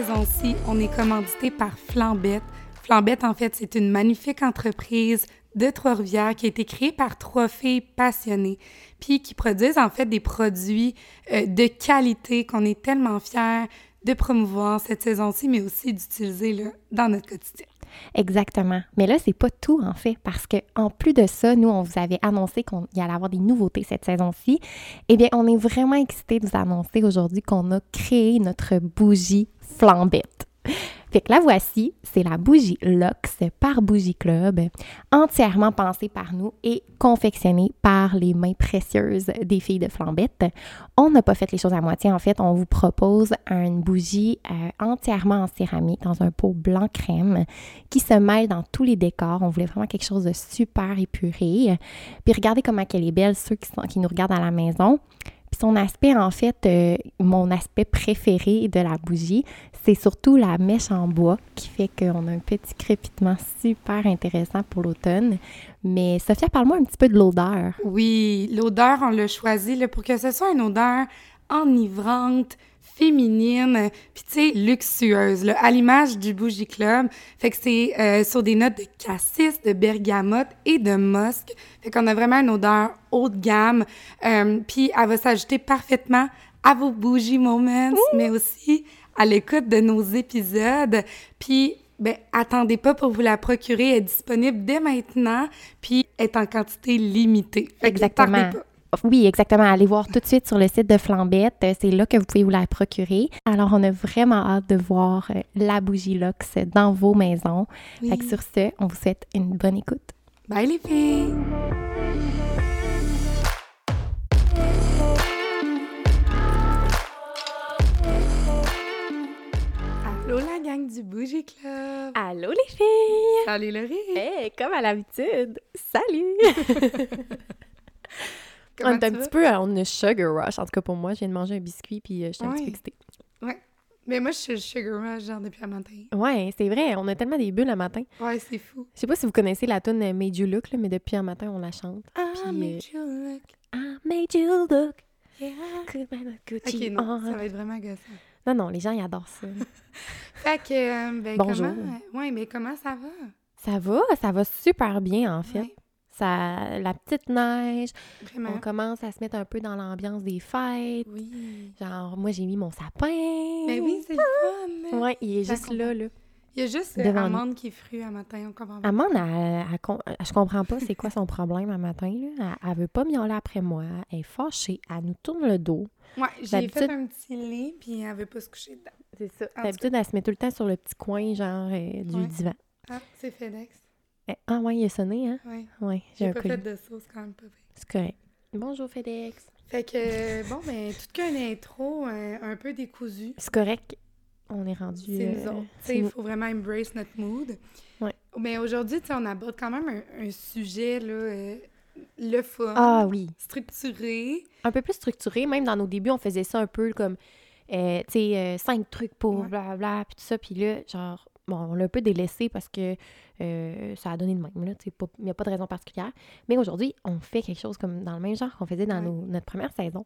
saison-ci, on est commandité par Flambette. Flambette, en fait, c'est une magnifique entreprise de Trois-Rivières qui a été créée par trois filles passionnées, puis qui produisent en fait des produits euh, de qualité qu'on est tellement fiers de promouvoir cette saison-ci, mais aussi d'utiliser dans notre quotidien. Exactement. Mais là, c'est pas tout en fait, parce que en plus de ça, nous, on vous avait annoncé qu'il y allait avoir des nouveautés cette saison-ci. Eh bien, on est vraiment excités de vous annoncer aujourd'hui qu'on a créé notre bougie flambette. Fait que la voici, c'est la bougie Lux par Bougie Club, entièrement pensée par nous et confectionnée par les mains précieuses des filles de Flambette. On n'a pas fait les choses à moitié, en fait, on vous propose une bougie euh, entièrement en céramique dans un pot blanc crème qui se mêle dans tous les décors. On voulait vraiment quelque chose de super épuré. Puis regardez comment elle est belle, ceux qui, nous regardent à la maison. Son aspect, en fait, euh, mon aspect préféré de la bougie, c'est surtout la mèche en bois qui fait qu'on a un petit crépitement super intéressant pour l'automne. Mais Sophia, parle-moi un petit peu de l'odeur. Oui, l'odeur, on l'a choisi là, pour que ce soit une odeur enivrante, féminine, puis tu sais, luxueuse, là, à l'image du Bougie Club. Fait que c'est euh, sur des notes de cassis, de bergamote et de musc. Fait qu'on a vraiment une odeur haut de gamme. Euh, puis elle va s'ajouter parfaitement à vos bougie moments, mais aussi à l'écoute de nos épisodes. Puis, ben, attendez pas pour vous la procurer. Elle est disponible dès maintenant, puis est en quantité limitée. Exactement. Oui, exactement. Allez voir tout de suite sur le site de Flambette. C'est là que vous pouvez vous la procurer. Alors, on a vraiment hâte de voir euh, la bougie Lux dans vos maisons. Fait que sur ce, on vous souhaite une bonne écoute. Bye les filles! Allô la gang du Bougie Club! Allô les filles! Salut Laurie! Hey, comme à l'habitude! Salut! on est un petit peu on a sugar rush. En tout cas, pour moi, je viens de manger un biscuit puis euh, je suis un petit peu excitée. Ouais. Mais moi, je suis sugar rush, genre, depuis le matin. Ouais, c'est vrai. On a tellement des bulles le matin. Ouais, c'est fou. Je sais pas si vous connaissez la tune euh, Made You Look, là, mais depuis un matin, on la chante. I made you look. I made you look. Yeah. Ok, non, on? ça va être vraiment gossant. Non, non, les gens, ils adorent ça. Fait que, euh, ben, Bonjour. comment... Ouais, mais comment ça va? ça va, ça va super bien, en fait. Ouais, Ça, la petite neige, vraiment? on commence à se mettre un peu dans l'ambiance des fêtes. Oui. Genre, moi, j'ai mis mon sapin. Mais oui, c'est le fun. Ouais, il est Ça juste comprend. là, là. Il y a juste euh, nous. Amande qui est frue à matin, on comprend pas. Amande, elle, elle com- je comprends pas c'est quoi son problème un matin. Là. Elle, veut pas miauler après moi. Elle est fâchée. Elle nous tourne le dos. Ouais, j'ai fait un petit lit, puis elle veut pas se coucher dedans. C'est ça. D'habitude, elle se met tout le temps sur le petit coin, genre, euh, du Ouais. divan. Ah, c'est FedEx. Eh, Ah ouais, il a sonné, hein? Ouais. Ouais, j'ai un pas fait de sauce quand même pas. C'est correct. Bonjour, FedEx. Fait que, bon, ben, tout qu'un intro euh, un peu décousu. C'est correct. On est rendu... C'est nous euh, autres. Il faut vraiment embrace notre mood. Ouais. Mais aujourd'hui, tu sais, on aborde quand même un, un sujet, là, euh, le fun, Ah oui. structuré. Un peu plus structuré. Même dans nos débuts, on faisait ça un peu comme, euh, tu sais, cinq trucs pour blablabla, puis tout ça. Puis là, genre, bon, on l'a un peu délaissé parce que euh, ça a donné de même, Il n'y a pas de raison particulière. Mais aujourd'hui, on fait quelque chose comme dans le même genre qu'on faisait dans Ouais. nos- notre première saison.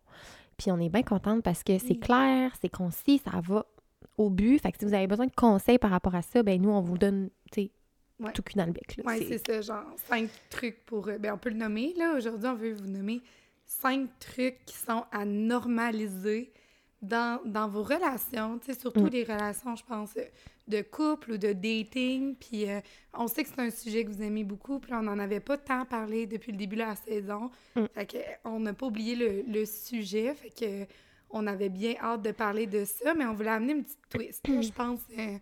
Puis on est bien contente parce que c'est Oui. clair, c'est concis, ça va au but. Fait que si vous avez besoin de conseils par rapport à ça, ben nous, on vous donne, Ouais. tout cul dans le bec. C'est- c'est ça, genre cinq trucs pour. euh, Ben, on peut le nommer, là. Aujourd'hui, on veut vous nommer cinq trucs qui sont à normaliser dans, dans vos relations, tu sais, surtout Mm. les relations, je pense, de couple ou de dating. Puis euh, on sait que c'est un sujet que vous aimez beaucoup, puis on n'en avait pas tant parlé depuis le début de la saison. Mm. Fait que, on n'a pas oublié le, le sujet, fait que on avait bien hâte de parler de ça, mais on voulait amener une petite twist, je pense. euh,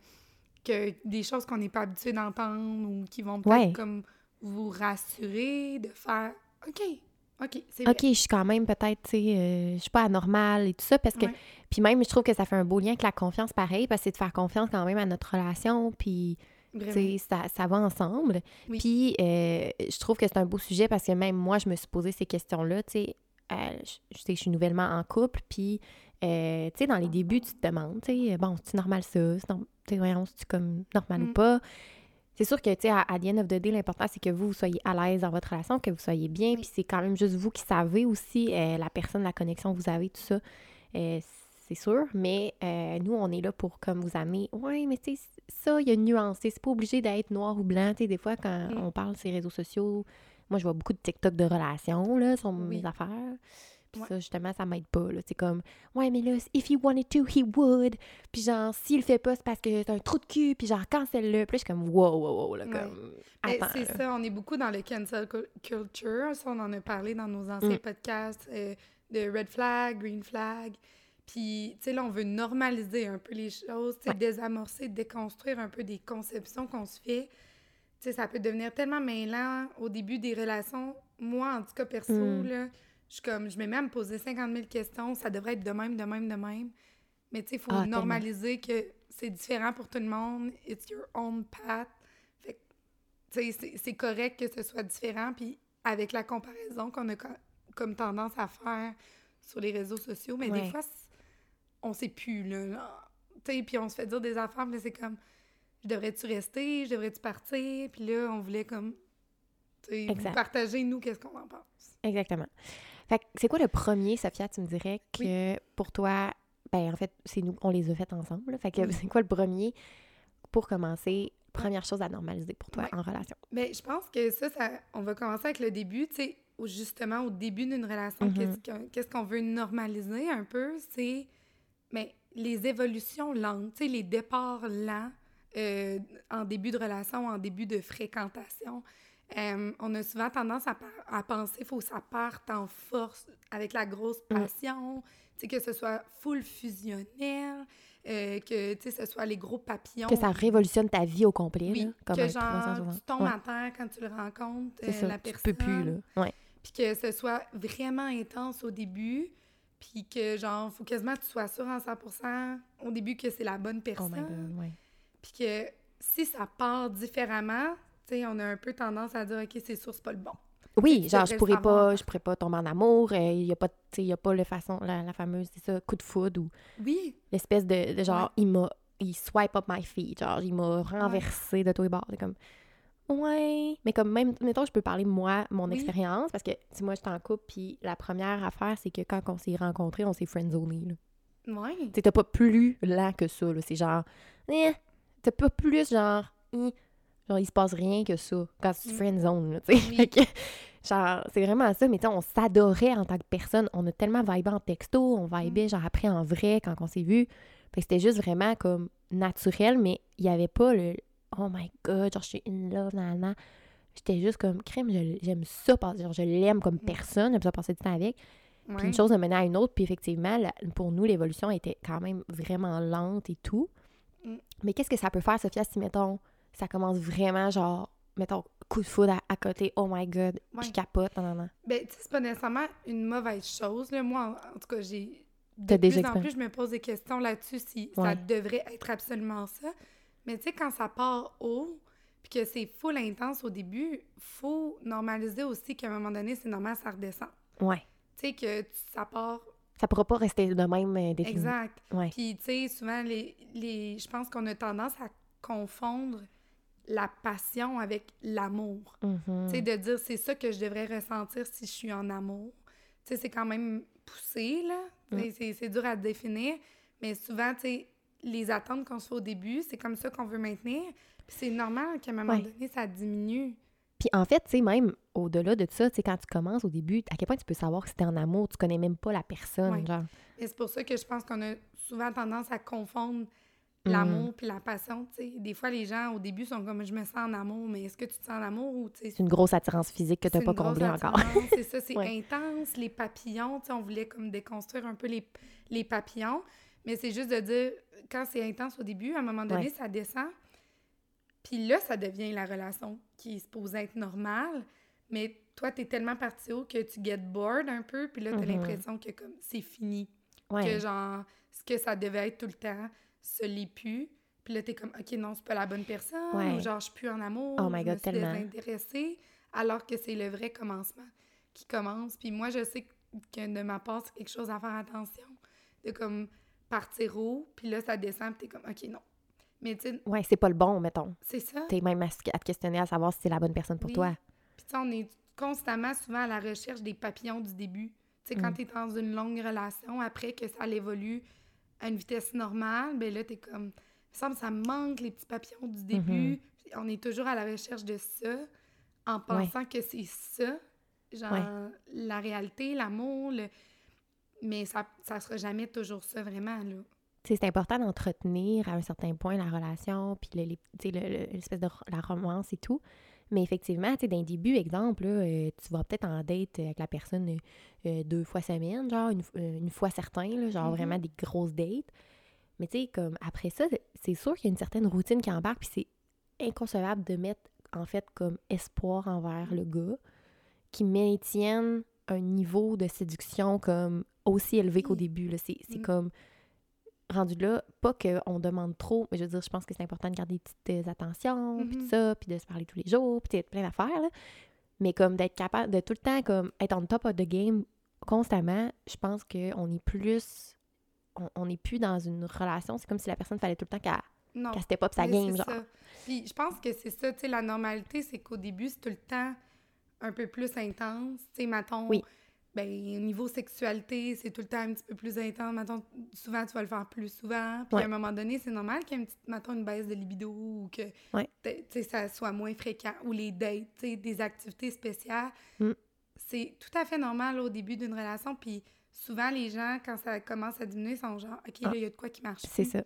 que des choses qu'on n'est pas habitué d'entendre ou qui vont peut-être Ouais. comme vous rassurer, de faire OK, OK, c'est OK, je suis quand même peut-être, tu sais, euh, je suis pas anormale et tout ça, parce que, Ouais. puis même, je trouve que ça fait un beau lien avec la confiance pareil, parce que c'est de faire confiance quand même à notre relation, puis, ça, ça va ensemble. Oui. Puis, euh, je trouve que c'est un beau sujet, parce que même moi, je me suis posé ces questions-là, tu sais, euh, je suis nouvellement en couple, puis, euh, tu sais, dans les débuts, tu te demandes, tu sais, bon, c'est normal ça, c'est norm- tu sais, voyons, c'est comme normal ou Mm. pas? C'est sûr que, tu sais, à, à the end of the day, l'important, c'est que vous, vous soyez à l'aise dans votre relation, que vous soyez bien, puis c'est quand même juste vous qui savez aussi euh, la personne, la connexion que vous avez, tout ça. Euh, c'est sûr, mais euh, nous, on est là pour comme vous amener. Ouais, mais tu sais, ça, il y a une nuance. C'est pas obligé d'être noir ou blanc. Tu sais, des fois, quand Mm. on parle sur les réseaux sociaux, moi, je vois beaucoup de TikTok de relations, là, sur Oui. mes affaires. Puis Ouais. ça, justement, ça m'aide pas. C'est comme, ouais, mais là, if he wanted to, he would. Puis genre, s'il le fait pas, c'est parce que c'est un trou de cul. Puis genre, cancelle-le. Puis je suis comme, wow, wow, wow, là, comme, c'est ça, on est beaucoup dans le cancel cu- culture. Ça, on en a parlé dans nos anciens Mm. podcasts euh, de red flag, green flag. Puis, tu sais, là, on veut normaliser un peu les choses, tu sais, Ouais. désamorcer, déconstruire un peu des conceptions qu'on se fait. Tu sais, ça peut devenir tellement mêlant au début des relations. Moi, en tout cas, perso, Mm. là, je suis comme, je mets même poser 50 000 questions. Ça devrait être de même, de même, de même. Mais tu sais, il faut Ah, tellement. normaliser que c'est différent pour tout le monde. It's your own path. Fait tu sais, c'est- correct que ce soit différent. Puis avec la comparaison qu'on a co- comme tendance à faire sur les réseaux sociaux, mais Ouais. des fois, on sait plus, là. là. Tu sais, puis on se fait dire des affaires, là, c'est comme, je devrais-tu rester, je devrais-tu partir? Puis là, on voulait comme, tu sais, partager, nous, qu'est-ce qu'on en pense. Exactement. C'est quoi le premier, Sophia, tu me dirais que pour toi, ben en fait, c'est nous, on les a fait ensemble. là. Fait que Oui. c'est quoi le premier pour commencer, première chose à normaliser pour toi en relation? Mais je pense que ça, ça, on va commencer avec le début, tu sais, justement, au début d'une relation, Mhm. qu'est-ce qu'on veut normaliser un peu, c'est mais les évolutions lentes, tu sais, les départs lents euh, en début de relation, en début de fréquentation. Euh, on a souvent tendance à, penser qu'il faut que ça parte en force avec la grosse Mm. passion, sais, que ce soit full fusionnel, euh, que, ce soit les gros papillons. Que ça révolutionne ta vie au complet, Oui, là, comme que genre, 360. tu tombes Ouais, à terre quand tu le rencontres, euh, ça, la tu personne. peux plus, là. Ouais. Puis que ce soit vraiment intense au début, puis que, genre, faut quasiment que tu sois sûr en 100% au début que c'est la bonne Oh personne. my God, ouais. Puis que si ça part différemment, sais, on a un peu tendance à dire, OK, c'est sûr, c'est pas le bon. Oui, tu genre, je pourrais pas, je pourrais pas tomber en amour, il y a pas, tu il y a pas le façon, la, la fameuse, c'est ça, coup de foudre ou Oui, l'espèce de, de genre, il m'a, il swipe up my feet, genre, il m'a renversé de tous les bords, c'est comme, ouais, mais comme même, mettons, je peux parler moi, mon Oui. expérience, parce que, si moi, j'étais en couple, puis la première affaire, c'est que quand on s'est rencontrés, on s'est friendzoné, là. ouais. Tu t'as pas plus lent que ça, là, c'est genre, eh, t'as pas plus, genre, eh, genre, il se passe rien que ça, quand tu Mm. friendzone, là, tu sais, Oui. Genre, c'est vraiment ça, mais tu sais, on s'adorait en tant que personne, on a tellement vibé en texto, on Mm. vibait, genre, après en vrai, quand on s'est vu, fait que c'était juste vraiment, comme, naturel, mais il y avait pas le « Oh my God, genre, je suis in love, nanana ». J'étais juste comme « Crème, je- j'aime ça, genre, je l'aime comme personne, j'aime ça passer du temps avec ». Puis Mm. une chose a mené à une autre, puis effectivement, la- pour nous, l'évolution était quand même vraiment lente et tout. Mm. Mais qu'est-ce que ça peut faire, Sophia, si, mettons, ça commence vraiment, genre, mettons, coup de foudre à, à côté, oh my god, Ouais. je capote, non, non, non. Ben, tu sais, c'est pas nécessairement une mauvaise chose. Là. Moi, en, en tout cas, j'ai. De plus en plus, je me pose des questions là-dessus si ça devrait être absolument ça. Mais tu sais, quand ça part haut, puis que c'est full intense au début, faut normaliser aussi qu'à un moment donné, c'est normal, ça redescend. Ouais. Tu sais, que ça part. Ça pourra pas rester de même euh, défini. Exact. Ouais. Puis, tu sais, souvent, les, les, je pense qu'on a tendance à confondre la passion avec l'amour. Mhm. Tu sais, de dire c'est ça que je devrais ressentir si je suis en amour. Tu sais, c'est quand même poussé, là. Sais, C'est, dur à définir. Mais souvent, tu sais, les attentes qu'on se fait au début, c'est comme ça qu'on veut maintenir. Puis c'est normal qu'à un moment Ouais. donné, ça diminue. Puis en fait, tu sais, même au-delà de ça, tu sais, quand tu commences au début, à quel point tu peux savoir que c'était en amour, tu connais même pas la personne, Ouais. genre? C'est pour ça que je pense qu'on a souvent tendance à confondre Mm. l'amour puis la passion, tu sais. Des fois, les gens, au début, sont comme « je me sens en amour », mais est-ce que tu te sens en amour ou, tu C'est une grosse attirance physique que t'as C'est pas comblée encore. c'est ça, c'est Ouais. intense. Les papillons, tu sais, on voulait comme déconstruire un peu les, les papillons. Mais c'est juste de dire, quand c'est intense au début, à un moment donné, Ouais. ça descend. Puis là, ça devient la relation qui est supposée être normale. Mais toi, t'es tellement parti haut que tu get bored un peu. Puis là, t'as Mhm. l'impression que comme c'est fini. Ouais. Que genre, ce que ça devait être tout le temps, ce l'est plus. Puis là, t'es comme, OK, non, c'est pas la bonne personne. Ouais. Ou genre, je suis plus en amour. Oh my je God, me suis désintéressée. Alors que c'est le vrai commencement qui commence. Puis moi, je sais que de ma part, c'est quelque chose à faire attention. De comme partir haut, puis là, ça descend, puis t'es comme, OK, non. Mais tu sais, Ouais, c'est pas le bon, mettons. c'est ça. T'es même à, se- à te questionner à savoir si c'est la bonne personne pour Oui. toi. Puis tu sais, on est constamment, souvent, à la recherche des papillons du début. Tu sais, quand Mm. t'es dans une longue relation, après que ça évolue à une vitesse normale, ben là, t'es comme... Il me semble que ça manque, les petits papillons du début. Mm-hmm. On est toujours à la recherche de ça, en pensant que c'est ça, genre, Ouais. la réalité, l'amour, le- mais ça, ça sera jamais toujours ça, vraiment, là. C'est important d'entretenir à un certain point la relation, puis le- les- tu sais, le- le- l'espèce de la romance et tout. Mais effectivement, tu sais, d'un début, exemple, là, euh, tu vas peut-être en date avec la personne euh, euh, deux fois semaine, genre une, une fois certain, là, genre Mhm. vraiment des grosses dates. Mais tu sais, comme après ça, c'est sûr qu'il y a une certaine routine qui embarque, puis c'est inconcevable de mettre, en fait, comme espoir envers le gars qui maintienne un niveau de séduction comme aussi élevé qu'au début. c'est Mm. comme rendu là, pas qu'on demande trop, mais je veux dire, je pense que c'est important de garder des petites euh, attentions, puis Mhm. tout ça, puis de se parler tous les jours, puis d'être plein d'affaires, là. Mais comme d'être capable de tout le temps comme être on top of the game constamment, je pense qu'on est plus... On, on est plus dans une relation, c'est comme si la personne fallait tout le temps qu'elle qu'elle step up sa game, genre. ça. Puis je pense que c'est ça, tu sais, la normalité, c'est qu'au début, c'est tout le temps un peu plus intense. Tu sais, mettons, Oui. Ben, au niveau sexualité, c'est tout le temps un petit peu plus intense. Mettons, souvent, tu vas le faire plus souvent. Puis Ouais. à un moment donné, c'est normal qu'il y ait une baisse de libido ou que, Ouais. ça soit moins fréquent. Ou les dates, des activités spéciales. Mm. C'est tout à fait normal au début d'une relation. Puis souvent, les gens, quand ça commence à diminuer, sont genre, OK, là, Ah. il y a de quoi qui marche. C'est ça.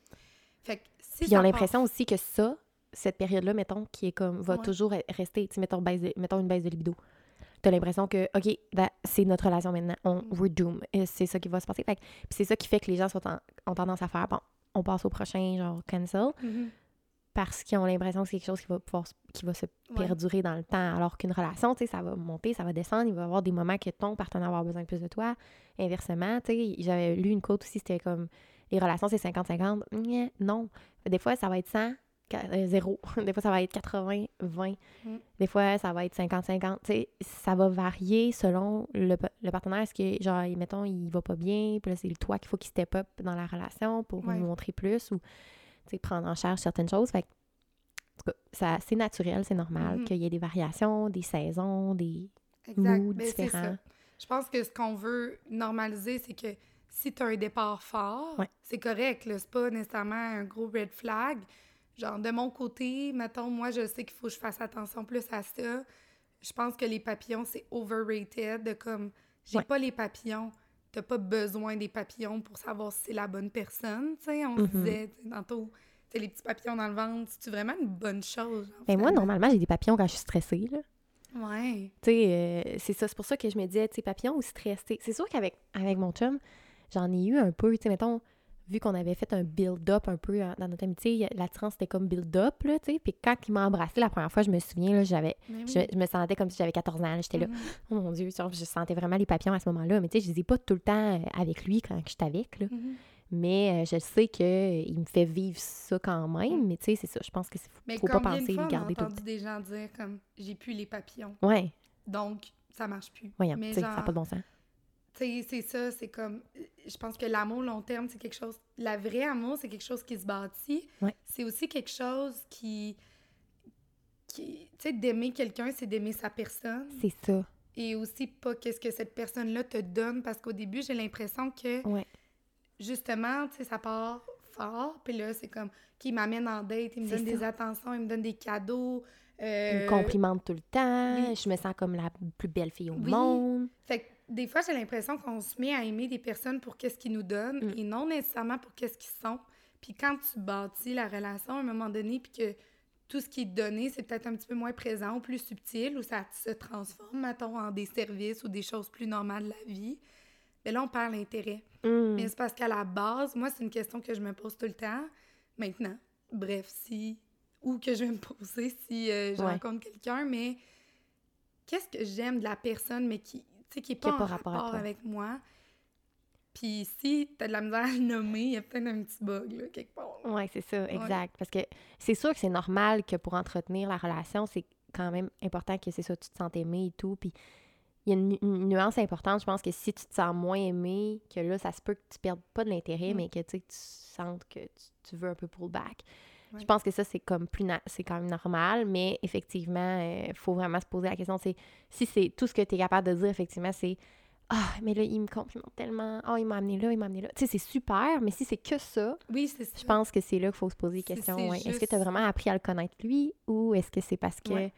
Fait que si Puis ils ont part l'impression aussi que ça, cette période-là, mettons, qui est comme, va Ouais. toujours être- rester, mettons, baisse de- mettons une baisse de libido. T'as l'impression que, OK, that- c'est notre relation maintenant, on, Mm. we're doomed. Et c'est ça qui va se passer. Fait c'est ça qui fait que les gens sont en- ont tendance à faire, bon, on passe au prochain, genre, cancel, Mhm. parce qu'ils ont l'impression que c'est quelque chose qui va pouvoir, qui va se Ouais. perdurer dans le temps. Alors qu'une relation, tu sais, ça va monter, ça va descendre, il va y avoir des moments que ton partenaire va avoir besoin de plus de toi. Inversement, tu sais, j'avais lu une quote aussi, c'était comme, les relations, c'est 50-50. Nyeh, Non. Des fois, ça va être 100, euh, 0. Des fois, ça va être 80, 20. Mm. Des fois, ça va être 50-50. Tu sais, ça va varier selon le, le partenaire. Est-ce que, genre, mettons, il va pas bien, puis là, c'est toi qu'il faut qu'il step up dans la relation pour Ouais. nous montrer plus ou, prendre en charge certaines choses. Fait que, en tout cas, ça, c'est naturel, c'est normal Mhm. qu'il y ait des variations, des saisons, des Exact. moods différents. Je pense que ce qu'on veut normaliser, c'est que si tu as un départ fort, Ouais. c'est correct. C'est pas nécessairement un gros red flag. Genre, de mon côté, mettons, moi, je sais qu'il faut que je fasse attention plus à ça. Je pense que les papillons, c'est overrated. De comme, j'ai Ouais. pas les papillons. T'as pas besoin des papillons pour savoir si c'est la bonne personne. Tu sais, on se Mhm. disait tu sais, tantôt, tu sais, les petits papillons dans le ventre, c'est vraiment une bonne chose. genre, Mais moi, normalement, j'ai des papillons quand je suis stressée, là. Ouais. Tu sais, euh, c'est ça. C'est pour ça que je me disais, tu sais, papillon ou stress. tu sais. C'est sûr qu'avec avec mon chum, j'en ai eu un peu. Tu sais, mettons, vu qu'on avait fait un build-up un peu euh, dans notre amitié, l'attirance c'était comme build-up, là, tu sais. Puis quand il m'a embrassé la première fois, je me souviens, là, j'avais. Oui. Je, je me sentais comme si j'avais 14 ans. J'étais là, Mhm. oh mon Dieu, genre, je sentais vraiment les papillons à ce moment-là. Mais tu sais, je les ai pas tout le temps euh, avec lui quand j'étais avec, là. Mhm. Mais euh, je sais qu'il me fait vivre ça quand même. Mais tu sais, c'est ça. Je pense que c'est- Mais faut pas penser de fois le on a garder tout le entendu temps. des gens dire comme j'ai plus les papillons, Ouais, donc ça marche plus. voyons, Mais tu sais, ça genre, n'a pas de bon sens. Tu sais, c'est ça, c'est comme je pense que l'amour long terme, c'est quelque chose la vraie amour, c'est quelque chose qui se bâtit. Ouais. C'est aussi quelque chose qui qui tu sais d'aimer quelqu'un, c'est d'aimer sa personne C'est ça. et aussi pas qu'est-ce que cette personne-là te donne parce qu'au début, j'ai l'impression que Ouais. justement, tu sais, ça part fort, puis là, c'est comme, qui m'amène en date, il me donne des attentions, il me donne des cadeaux. Il euh, me complimente tout le temps. oui. Je me sens comme la plus belle fille au Oui. monde. Fait que des fois, j'ai l'impression qu'on se met à aimer des personnes pour qu'est-ce qu'ils nous donnent Mm. et non nécessairement pour qu'est-ce qu'ils sont. Puis quand tu bâtis la relation à un moment donné, puis que tout ce qui est donné, c'est peut-être un petit peu moins présent ou plus subtil, ou ça se transforme, mettons, en des services ou des choses plus normales de la vie, mais là, on perd l'intérêt. Mm. Mais c'est parce qu'à la base, moi, c'est une question que je me pose tout le temps. Maintenant, bref, si... Ou que je vais me poser si euh, je Ouais. rencontre quelqu'un, mais qu'est-ce que j'aime de la personne, mais qui, sais, qui est Qui pas en rapport, rapport avec moi. Puis si t'as de la misère à le nommer, il y a peut-être un petit bug, là, quelque part. Ouais, c'est ça, exact. Parce que c'est sûr que c'est normal que pour entretenir la relation, c'est quand même important que c'est ça, tu te sens aimé et tout. Puis il y a une, nu- une nuance importante. Je pense que si tu te sens moins aimé, que là, ça se peut que tu perdes pas de l'intérêt, Mm. mais que tu sais, que tu sentes que tu, tu veux un peu pull back. Ouais. Je pense que ça, c'est comme plus c'est quand même normal, mais effectivement, il faut vraiment se poser la question, c'est si c'est tout ce que tu es capable de dire, effectivement, c'est ah, mais là, il me complimente tellement. Oh, il m'a amené là, il m'a amené là. Tu sais, c'est super, mais si c'est que ça, Oui, c'est ça. je pense que c'est là qu'il faut se poser des Si questions. c'est ouais. Est-ce que tu as vraiment appris à le connaître lui ou est-ce que c'est parce que Ouais.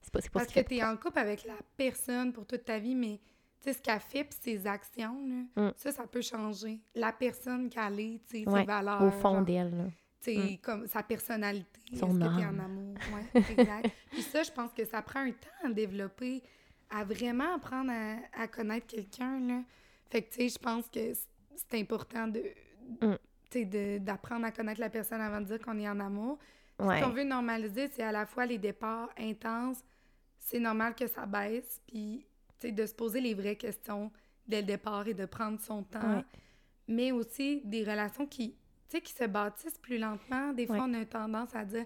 c'est pas, c'est pas Parce ce que tu es en couple avec la personne pour toute ta vie, mais tu sais, ce qu'elle fait puis ses actions, là, Mm. ça, ça peut changer. La personne qu'elle est, tu sais, Ouais, ses valeurs. au fond d'elle? Sais, comme sa personnalité. Son Est-ce que t'es en amour? Ouais, exact. Puis ça, je pense que ça prend un temps à développer, à vraiment apprendre à, à connaître quelqu'un, là. Fait que, tu sais, je pense que c'est important de... Mm. de- d'apprendre à connaître la personne avant de dire qu'on est en amour. Ouais. Ce qu'on veut normaliser, c'est à la fois les départs intenses, c'est normal que ça baisse, puis tu sais, de se poser les vraies questions dès le départ et de prendre son temps. Ouais. Mais aussi des relations qui, tu sais, qui se bâtissent plus lentement. Des fois, Ouais. on a tendance à dire,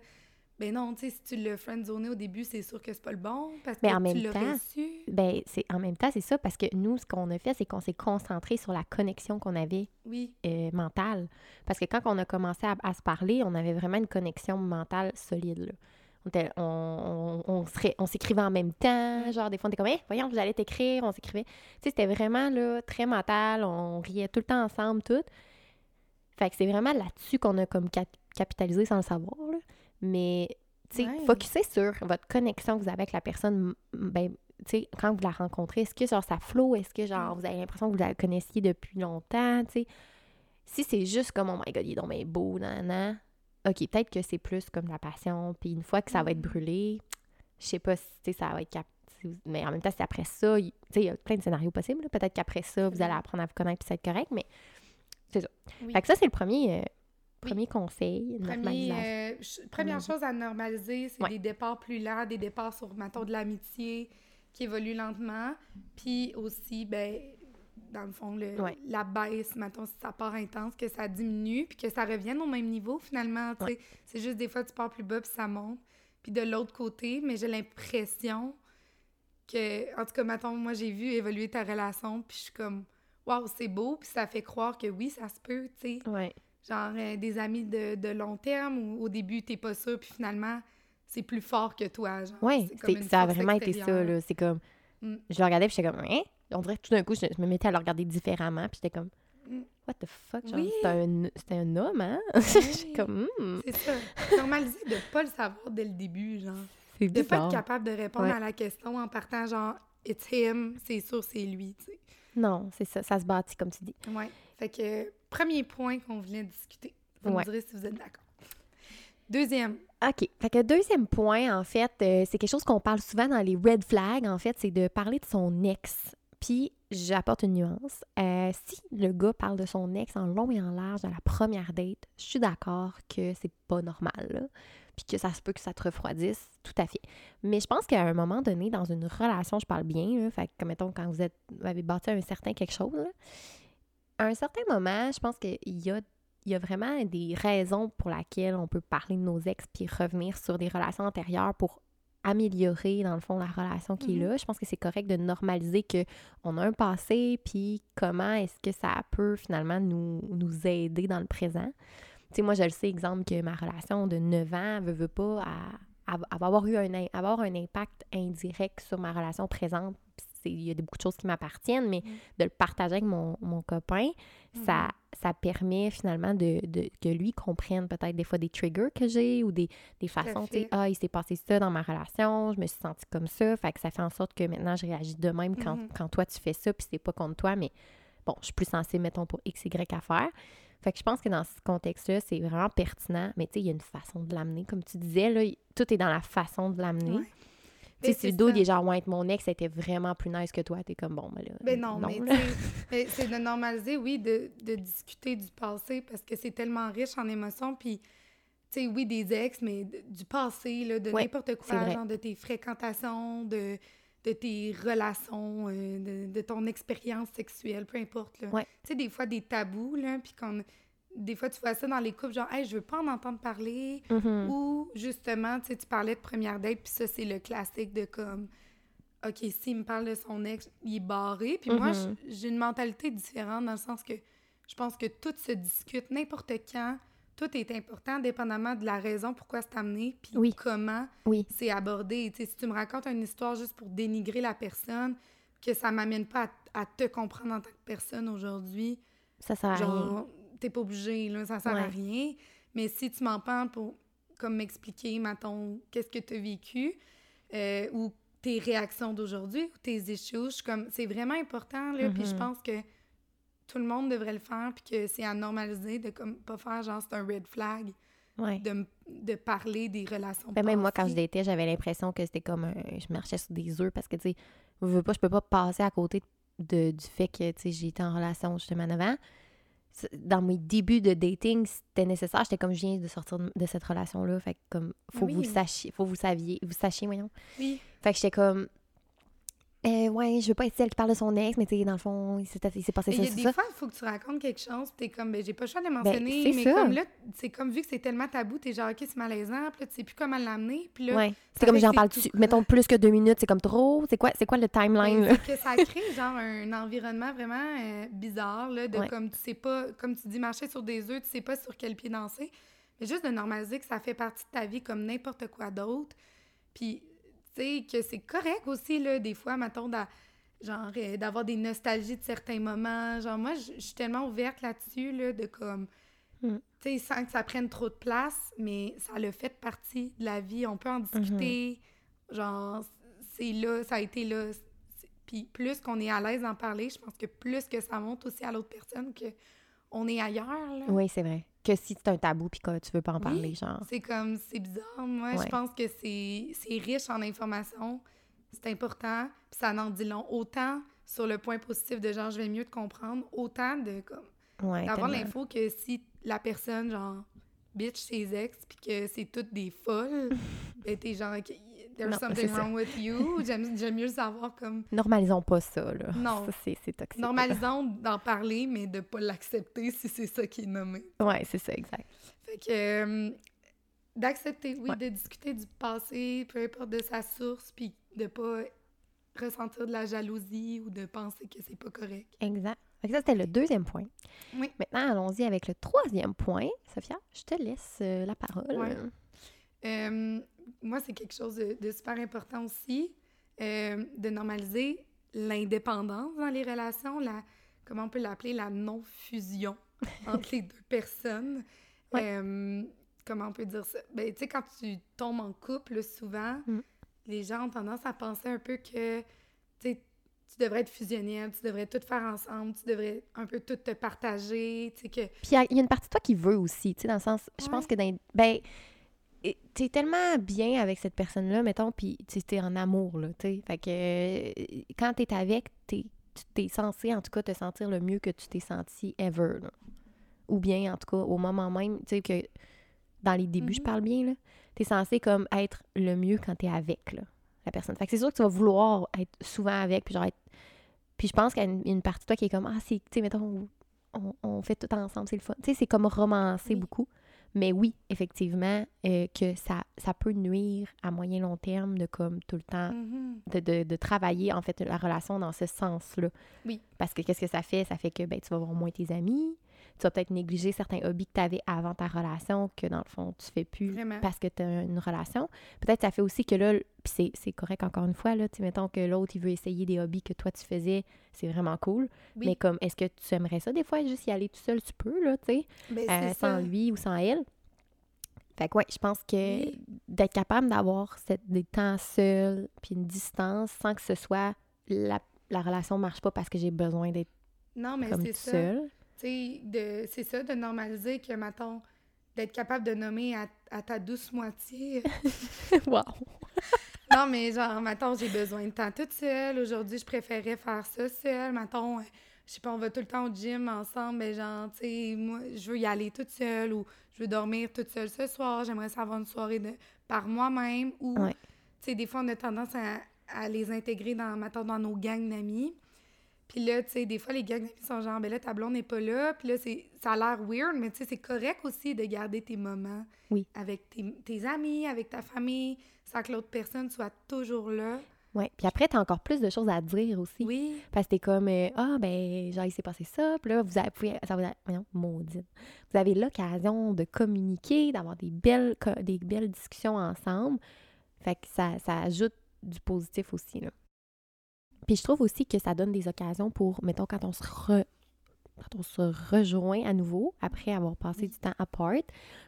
ben non, tu sais, si tu l'as friendzoné au début, c'est sûr que c'est pas le bon, parce que en tu même l'aurais temps, su. Ben, c'est en même temps, c'est ça, parce que nous, ce qu'on a fait, c'est qu'on s'est concentré sur la connexion qu'on avait Oui, euh, mentale. Parce que quand on a commencé à, à se parler, on avait vraiment une connexion mentale solide. Là. On, était- on, on, on se ré- on s'écrivait en même temps. Genre, des fois, on était comme, hey, voyons, j'allais t'écrire. On s'écrivait. Tu sais, c'était vraiment là, très mental. On riait tout le temps ensemble, tout. Fait que c'est vraiment là-dessus qu'on a comme cap- capitalisé sans le savoir. là. Mais, tu sais, Ouais. focussez sur votre connexion que vous avez avec la personne. Ben, tu sais, quand vous la rencontrez, est-ce que genre ça flow? Est-ce que genre vous avez l'impression que vous la connaissiez depuis longtemps? Tu sais, si c'est juste comme oh my god, il est donc bien beau, nan, nan, ok, peut-être que c'est plus comme la passion, puis une fois que ça va être brûlé, je sais pas si tu sais, ça va être cap- si vous- mais en même temps, c'est après ça, il- tu sais, il y a plein de scénarios possibles, peut-être qu'après ça, vous allez apprendre à vous connaître puis ça va être correct, mais c'est ça. Oui. Fait que ça, c'est le premier, euh, Oui. premier conseil, normalisation. euh, première chose à normaliser, c'est Ouais. des départs plus lents, des départs sur, mettons, de l'amitié qui évoluent lentement. Puis aussi, ben, dans le fond, le- Ouais. la baisse, mettons, si ça part intense, que ça diminue, puis que ça revienne au même niveau, finalement. C'est juste des fois, tu pars plus bas, puis ça monte. Puis de l'autre côté, mais j'ai l'impression que, en tout cas, mettons, moi, j'ai vu évoluer ta relation, puis je suis comme, waouh, c'est beau, puis ça fait croire que oui, ça se peut, tu sais Ouais. genre euh, des amis de, de long terme ou au début t'es pas sûr puis finalement c'est plus fort que toi genre Ouais, C'est ça a vraiment été ça, là. C'est comme. Mm. Je le regardais, puis j'étais comme, hein? On dirait que tout d'un coup, je, me mettais à le regarder différemment, puis j'étais comme, Mm. what the fuck? Genre, Oui. c'était un, homme, hein? j'étais comme, hmm, c'est ça normaliser de pas le savoir dès le début genre c'est de pas être capable de répondre Ouais. à la question en partant genre it's him c'est sûr c'est lui tu sais Non, c'est ça, ça se bâtit, comme tu dis. ouais fait que premier point qu'on voulait discuter vous Ouais. me direz si vous êtes d'accord deuxième OK. Fait que deuxième point, en fait, euh, c'est quelque chose qu'on parle souvent dans les red flags, en fait, c'est de parler de son ex. Puis, j'apporte une nuance. Euh, si le gars parle de son ex en long et en large à la première date, je suis d'accord que c'est pas normal, là. Puis que ça se peut que ça te refroidisse, tout à fait. Mais je pense qu'à un moment donné, dans une relation, je parle bien, là, fait que, comme mettons, quand vous, êtes, vous avez bâti un certain quelque chose, là, à un certain moment, je pense qu'il y a il y a vraiment des raisons pour lesquelles on peut parler de nos ex puis revenir sur des relations antérieures pour améliorer, dans le fond, la relation qui est là. Je pense que c'est correct de normaliser que on a un passé, puis comment est-ce que ça peut finalement nous, nous aider dans le présent. Tu sais, moi, je le sais, exemple, que ma relation de 9 ans, veut, veut pas, avoir eu un, avoir un impact indirect sur ma relation présente. Il y a beaucoup de choses qui m'appartiennent, mais de le partager avec mon, mon copain, ça, ça permet finalement de, de- que lui comprenne peut-être des fois des triggers que j'ai ou des, des façons, tu sais, ah, il s'est passé ça dans ma relation, je me suis sentie comme ça, fait que ça fait en sorte que maintenant je réagis de même quand, Mhm. quand toi tu fais ça, puis c'est pas contre toi, mais bon, je suis plus sensible, mettons, pour X, Y à faire. Fait que je pense que dans ce contexte-là, c'est vraiment pertinent, mais tu sais, il y a une façon de l'amener. Comme tu disais, là, tout est dans la façon de l'amener. Ouais. Tu sais, si le dos, il est genre, ouais, mon ex était vraiment plus nice que toi, t'es comme, bon, ben là. Ben non, mais là. tu sais, mais c'est de normaliser, oui, de, de discuter du passé parce que c'est tellement riche en émotions. Puis, tu sais, oui, des ex, mais du passé, là, de Ouais, n'importe quoi, genre de tes fréquentations, de, de tes relations, euh, de, de ton expérience sexuelle, peu importe. là. Ouais. Tu sais, des fois, des tabous, là, puis qu'on... Des fois, tu vois ça dans les couples, genre, hey, je veux pas en entendre parler. Mhm. Ou, justement, tu sais, tu parlais de première date, puis ça, c'est le classique de comme, OK, s'il me parle de son ex, il est barré. Puis moi, Mhm. j- j'ai une mentalité différente dans le sens que je pense que tout se discute n'importe quand. Tout est important, dépendamment de la raison pourquoi c'est amené, puis Oui. comment Oui. c'est abordé. Tu sais, si tu me racontes une histoire juste pour dénigrer la personne, que ça m'amène pas à, à te comprendre en tant que personne aujourd'hui, Ça sert à rien. t'es pas obligé, là, ça sert à rien. Mais si tu m'en parles pour, comme m'expliquer, mettons, qu'est-ce que t'as vécu, euh, ou tes réactions d'aujourd'hui, ou tes issues, je suis comme, c'est vraiment important, là, puis je Mhm. pense que tout le monde devrait le faire, puis que c'est à normaliser de, comme, pas faire, genre, c'est un red flag, Ouais. de, de parler des relations Ben, même moi, quand je datais, j'avais l'impression que c'était comme un- je marchais sur des œufs parce que, tu sais, je veux pas, je peux pas passer à côté de, du fait que, tu sais, été en relation justement avant. Dans mes débuts de dating, c'était nécessaire. J'étais comme, je viens de sortir de, de cette relation-là. Fait que, comme, faut Oui. que vous le sachiez, faut que vous saviez, vous sachiez, voyons. Oui, Fait que j'étais comme, euh, ouais, je veux pas être celle qui parle de son ex, mais tu sais, dans le fond, il s'est passé Mais ça, c'est des ça. fois, il faut que tu racontes quelque chose, t'es comme, ben, j'ai pas le choix de le mentionner, mais ça. comme là, c'est comme vu que c'est tellement tabou, t'es genre, ok, c'est malaisant, puis là, tu sais plus comment l'amener, puis là, Ouais. C'est comme j'en parle tout Mettons plus que deux minutes, c'est comme trop. C'est quoi, c'est quoi le timeline, Ben, c'est que ça crée genre un environnement vraiment euh, bizarre là, de Ouais. comme tu sais pas comme tu dis marcher sur des œufs, tu sais pas sur quel pied danser. Mais juste de normaliser que ça fait partie de ta vie comme n'importe quoi d'autre. Puis tu sais que c'est correct aussi là des fois mettons d'a- genre euh, d'avoir des nostalgies de certains moments. Genre moi je suis tellement ouverte là-dessus là de comme Mm. tu sais sans que ça prenne trop de place, mais ça le fait partie de la vie, on peut en discuter. Genre c'est là, ça a été là. Puis plus qu'on est à l'aise d'en parler, je pense que plus que ça montre aussi à l'autre personne que on est ailleurs. Là. Oui, c'est vrai. Que si c'est un tabou puis que tu veux pas en parler, Oui, genre. C'est comme, c'est bizarre. Moi, Ouais. je pense que c'est riche en information. C'est important. Puis ça en dit long. Autant sur le point positif de genre, je vais mieux te comprendre, autant de comme Ouais, d'avoir l'info que si la personne, genre, bitch ses ex, puis que c'est toutes des folles, ben t'es genre, there's Non, something ça. wrong with you. J'aime mieux savoir comme Normalisons pas ça, là. Non. Ça, c'est, c'est toxique. Normalisons d'en parler, mais de pas l'accepter si c'est ça qui est nommé. Ouais, c'est ça, exact. Fait que euh, d'accepter, oui, Ouais. de discuter du passé, peu importe de sa source, puis de pas ressentir de la jalousie ou de penser que c'est pas correct. Exact. Fait que ça, c'était le deuxième point. Oui. Maintenant, allons-y avec le troisième point. Sophia, je te laisse euh, la parole. Ouais. Euh, moi, c'est quelque chose de, de super important aussi, euh, de normaliser l'indépendance dans les relations, la, comment on peut l'appeler, la non-fusion entre les deux personnes. Ouais. Euh, comment on peut dire ça? Ben, tu sais, quand tu tombes en couple, souvent, Mm. les gens ont tendance à penser un peu que, tu devrais être fusionnel, tu devrais tout faire ensemble, tu devrais un peu tout te partager, tu sais, que... Puis il y a- il y, a une partie de toi qui veut aussi, tu sais, dans le sens, je pense Ouais. que dans, ben, t'es tellement bien avec cette personne-là, mettons, puis t'es en amour, là, tu sais. Fait que euh, quand t'es avec, t'es, tu t'es censé, en tout cas, te sentir le mieux que tu t'es senti ever, là. Ou bien, en tout cas, au moment même, tu sais, que dans les débuts, je Mhm. parle bien, là, t'es censé comme être le mieux quand t'es avec, là, la personne. Fait que c'est sûr que tu vas vouloir être souvent avec, puis genre être... Puis je pense qu'il y a une, une partie de toi qui est comme, ah, c'est, tu sais, mettons, on, on fait tout ensemble, c'est le fun. Tu sais, c'est comme romancé Oui. beaucoup. Mais oui, effectivement, euh, que ça, ça peut nuire à moyen long terme de comme tout le temps Mhm. de, de, de travailler en fait la relation dans ce sens-là. Oui. Parce que qu'est-ce que ça fait? Ça fait que ben, tu vas voir moins tes amis, tu vas peut-être négliger certains hobbies que tu avais avant ta relation, que dans le fond, tu fais plus Vraiment. parce que tu as une relation. Peut-être ça fait aussi que là, puis c'est, correct encore une fois, là, tu sais, mettons que l'autre, il veut essayer des hobbies que toi, tu faisais, c'est vraiment cool. Oui. Mais comme, est-ce que tu aimerais ça des fois, juste y aller tout seul, tu peux, là, tu sais, Ben, euh, sans lui ou sans elle? Fait que ouais, je pense que Oui. d'être capable d'avoir des temps seuls, puis une distance, sans que ce soit la, la relation marche pas parce que j'ai besoin d'être Non, mais c'est ça. Tu sais, de- c'est ça, de normaliser que, mettons, d'être capable de nommer à, à ta douce moitié. wow! non, mais genre, mettons, j'ai besoin de temps toute seule. Aujourd'hui, je préférais faire ça seule. Mettons, euh, je sais pas, on va tout le temps au gym ensemble, mais genre, tu sais, moi, je veux y aller toute seule ou je veux dormir toute seule ce soir. J'aimerais ça avoir une soirée de, par moi-même ou, Ouais. tu sais, des fois, on a tendance à, à les intégrer dans, mettons, dans nos gangs d'amis. Puis là, tu sais, des fois, les gangs d'amis sont genre, ben là, ta blonde n'est pas là. Puis là, ça a l'air weird, mais tu sais, c'est correct aussi de garder tes moments Oui. avec tes, tes amis, avec ta famille, sans que l'autre personne soit toujours là. Ouais. Puis après, t'as encore plus de choses à dire aussi. Oui. Parce que t'es comme, euh, ah, ben, genre, il s'est passé ça. Puis là, vous avez, ça vous a- voyons, maudite. Vous avez l'occasion de communiquer, d'avoir des belles, des belles discussions ensemble. Fait que ça, ça ajoute du positif aussi, là. Puis je trouve aussi que ça donne des occasions pour, mettons, quand on se quand on se rejoint à nouveau après avoir passé du temps apart,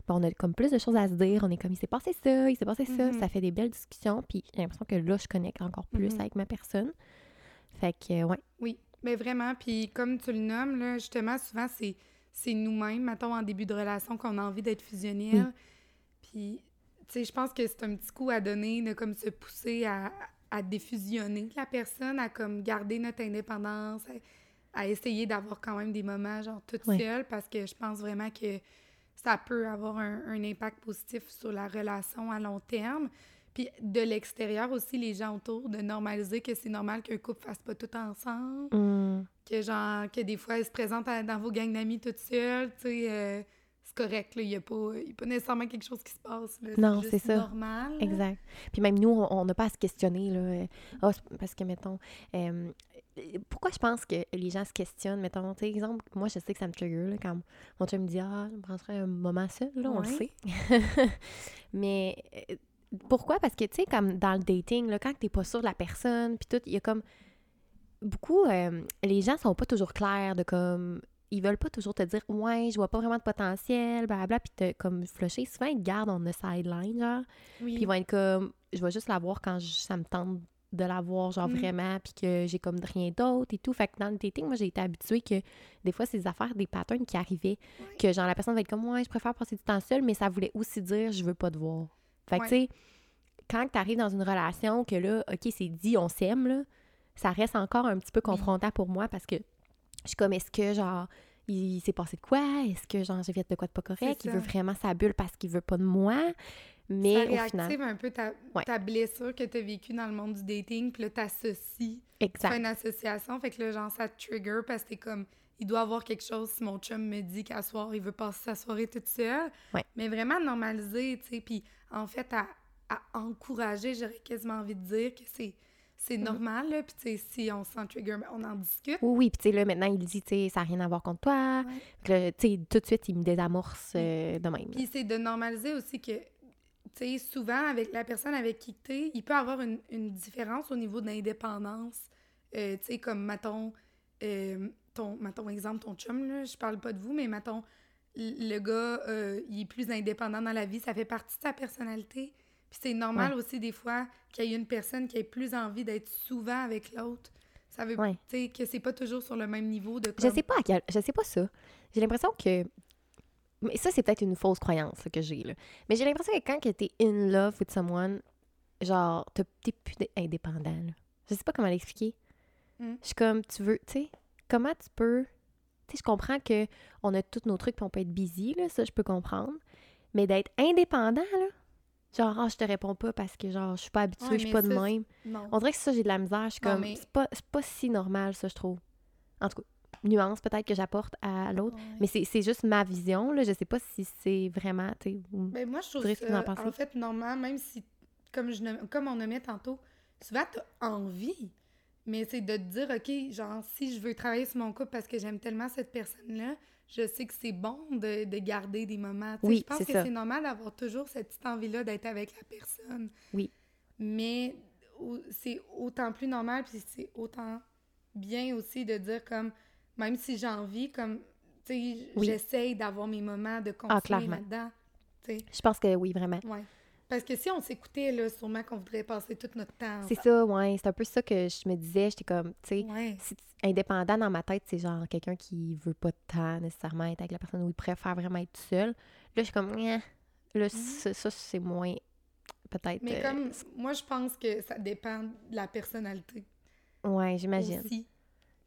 ben on a comme plus de choses à se dire. On est comme il s'est passé ça, il s'est passé ça. Mhm. Ça fait des belles discussions. Puis j'ai l'impression que là, je connecte encore plus Mhm. avec ma personne. Fait que, ouais. Oui, mais vraiment, puis comme tu le nommes, là, justement, souvent, c'est, c'est nous-mêmes, mettons, en début de relation, qu'on a envie d'être fusionnel. Puis, tu sais, je pense que c'est un petit coup à donner de comme se pousser à, à défusionner la personne, à comme garder notre indépendance, à, à essayer d'avoir quand même des moments, genre, toute Ouais. seule, parce que je pense vraiment que ça peut avoir un, un impact positif sur la relation à long terme. Puis de l'extérieur aussi, les gens autour, de normaliser que c'est normal qu'un couple fasse pas tout ensemble, Hum, que genre, que des fois, ils se présentent à- dans vos gangs d'amis toutes seules, tu sais, euh, correct, il y a a pas nécessairement quelque chose qui se passe, là, Non, c'est ça. normal. là. exact. Puis même nous, on n'a pas à se questionner, là. euh, Ah, parce que, mettons, euh, pourquoi je pense que les gens se questionnent, mettons, tu sais, exemple, moi, je sais que ça me trigger, là, quand mon chum me dit « Ah, je me prendrais un moment seul », là, on le sait. Mais euh, pourquoi? Parce que, tu sais, comme dans le dating, là, quand t'es pas sûr de la personne, puis tout, il y a comme... Beaucoup, euh, les gens sont pas toujours clairs de comme... Ils veulent pas toujours te dire « Ouais, je vois pas vraiment de potentiel, blablabla », puis te comme flusher. Souvent, ils te gardent on the sideline, genre. Oui. Puis ils vont être comme, je vais juste la voir quand je- ça me tente de la voir, genre Mm. vraiment, puis que j'ai comme rien d'autre et tout. Fait que dans le dating, moi, j'ai été habituée que des fois, ces affaires, des patterns qui arrivaient, que genre la personne va être comme, ouais, je préfère passer du temps seul, mais ça voulait aussi dire, je veux pas te voir. Fait que tu sais, quand t'arrives dans une relation que là, OK, c'est dit, on s'aime, là, ça reste encore un petit peu confrontant pour moi parce que je suis comme, est-ce que genre, il s'est passé de quoi? Est-ce que genre, j'ai fait de quoi de pas correct? Il veut vraiment sa bulle parce qu'il veut pas de moi? Mais ça au final. réactive un peu ta, Ouais. ta blessure que tu as vécue dans le monde du dating, puis là, t'associes. Tu Exact. fais une association, fait que là, genre, ça te trigger parce que t'es comme, il doit avoir quelque chose si mon chum me dit qu'à soir, il veut passer sa soirée toute seule. Ouais. Mais vraiment normaliser, tu sais, puis en fait, à, à encourager, j'aurais quasiment envie de dire que c'est c'est Mm-hmm. normal, là, puis tu sais, si on se sent trigger, ben, on en discute. Oui, oui, puis tu sais, là, maintenant, il dit, tu sais, ça n'a rien à voir contre toi. Ouais. Tu sais, tout de suite, il me désamorce euh, de même. Puis c'est de normaliser aussi que, tu sais, souvent, avec la personne avec qui tu es, il peut avoir une, une différence au niveau de l'indépendance. Euh, tu sais, comme, mettons, euh, ton, mettons, exemple, ton chum, là, je parle pas de vous, mais mettons, le gars, euh, il est plus indépendant dans la vie, ça fait partie de sa personnalité. Puis c'est normal aussi, des fois, qu'il y ait une personne qui ait plus envie d'être souvent avec l'autre. Ça veut, Ouais. sais, que c'est pas toujours sur le même niveau de... Je comme- sais pas à quel... Je sais pas ça. J'ai l'impression que... Mais ça, c'est peut-être une fausse croyance là, que j'ai, là. Mais j'ai l'impression que quand que t'es in love with someone, genre, t'es plus indépendant, là. Je sais pas comment l'expliquer. Mm. Je suis comme, tu veux... Tu sais, comment tu peux... Tu sais, je comprends que on a tous nos trucs puis on peut être busy, là. Ça, je peux comprendre. Mais d'être indépendant, là... Genre, ah, je te réponds pas parce que, genre, je suis pas habituée, Ouais, je suis mais pas de même. Non. On dirait que ça, j'ai de la misère. Je suis Non, comme, mais- c'est pas, c'est pas si normal, ça, je trouve. En tout cas, nuance peut-être que j'apporte à l'autre. Ouais. Mais c'est c'est juste ma vision, là. Je sais pas si c'est vraiment, tu sais, ou- Ben moi, je trouve que en en fait, normal, même si, comme, je, comme on nommait tantôt, souvent, t'as envie, mais c'est de te dire, OK, genre, si je veux travailler sur mon couple parce que j'aime tellement cette personne-là, je sais que c'est bon de, de garder des moments. Oui, je pense que c'est normal d'avoir toujours cette petite envie-là d'être avec la personne. Oui. Mais au- c'est autant plus normal, puis c'est autant bien aussi de dire, comme, même si j'ai envie, comme, tu sais, Oui. j'essaye d'avoir mes moments de Ah, continuer là-dedans. Tu sais. Je pense que oui, vraiment. Ouais. Parce que si on s'écoutait, là, sûrement qu'on voudrait passer tout notre temps. C'est ça, ouais. C'est un peu ça que je me disais. J'étais comme, tu sais, Ouais. indépendant dans ma tête, c'est genre quelqu'un qui veut pas de temps nécessairement être avec la personne ou il préfère vraiment être seul. Là, je suis comme, Nyeh. là, ça, ça, c'est moins, peut-être. Mais euh, comme, moi, je pense que ça dépend de la personnalité. Ouais, j'imagine.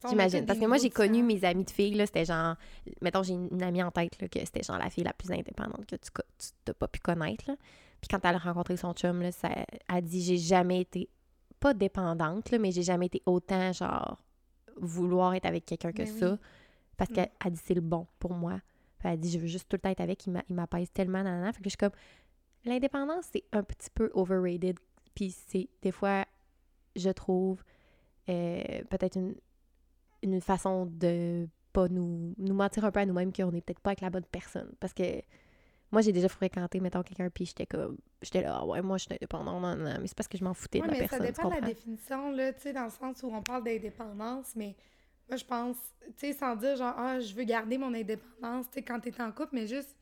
J'imagine. Parce que moi, j'ai connu mes amies de filles, là, c'était genre. Mettons, j'ai une amie en tête, là, que c'était genre la fille la plus indépendante que tu t'as pas pu connaître, là. Puis quand elle a rencontré son chum, là, ça, elle a dit J'ai jamais été. Pas dépendante, là, mais j'ai jamais été autant, genre, vouloir être avec quelqu'un que Mais oui. ça. Parce Mm. qu'elle a dit C'est le bon pour moi. Puis elle a dit Je veux juste tout le temps être avec, il m'a- il m'apaise tellement, nanana. Fait que je suis comme. L'indépendance, c'est un petit peu overrated. Puis c'est des fois, je trouve, euh, peut-être une, une façon de pas nous, nous mentir un peu à nous-mêmes qu'on est peut-être pas avec la bonne personne. Parce que Moi, j'ai déjà fréquenté, mettons, quelqu'un, puis j'étais comme. J'étais là, ah ouais, moi, je suis indépendante, non, non, mais c'est parce que je m'en foutais Ouais, de la mais personne. ça dépend de la définition, là, tu sais, dans le sens où on parle d'indépendance, mais moi, je pense, tu sais, sans dire genre, ah, je veux garder mon indépendance, tu sais, quand t'es en couple, mais juste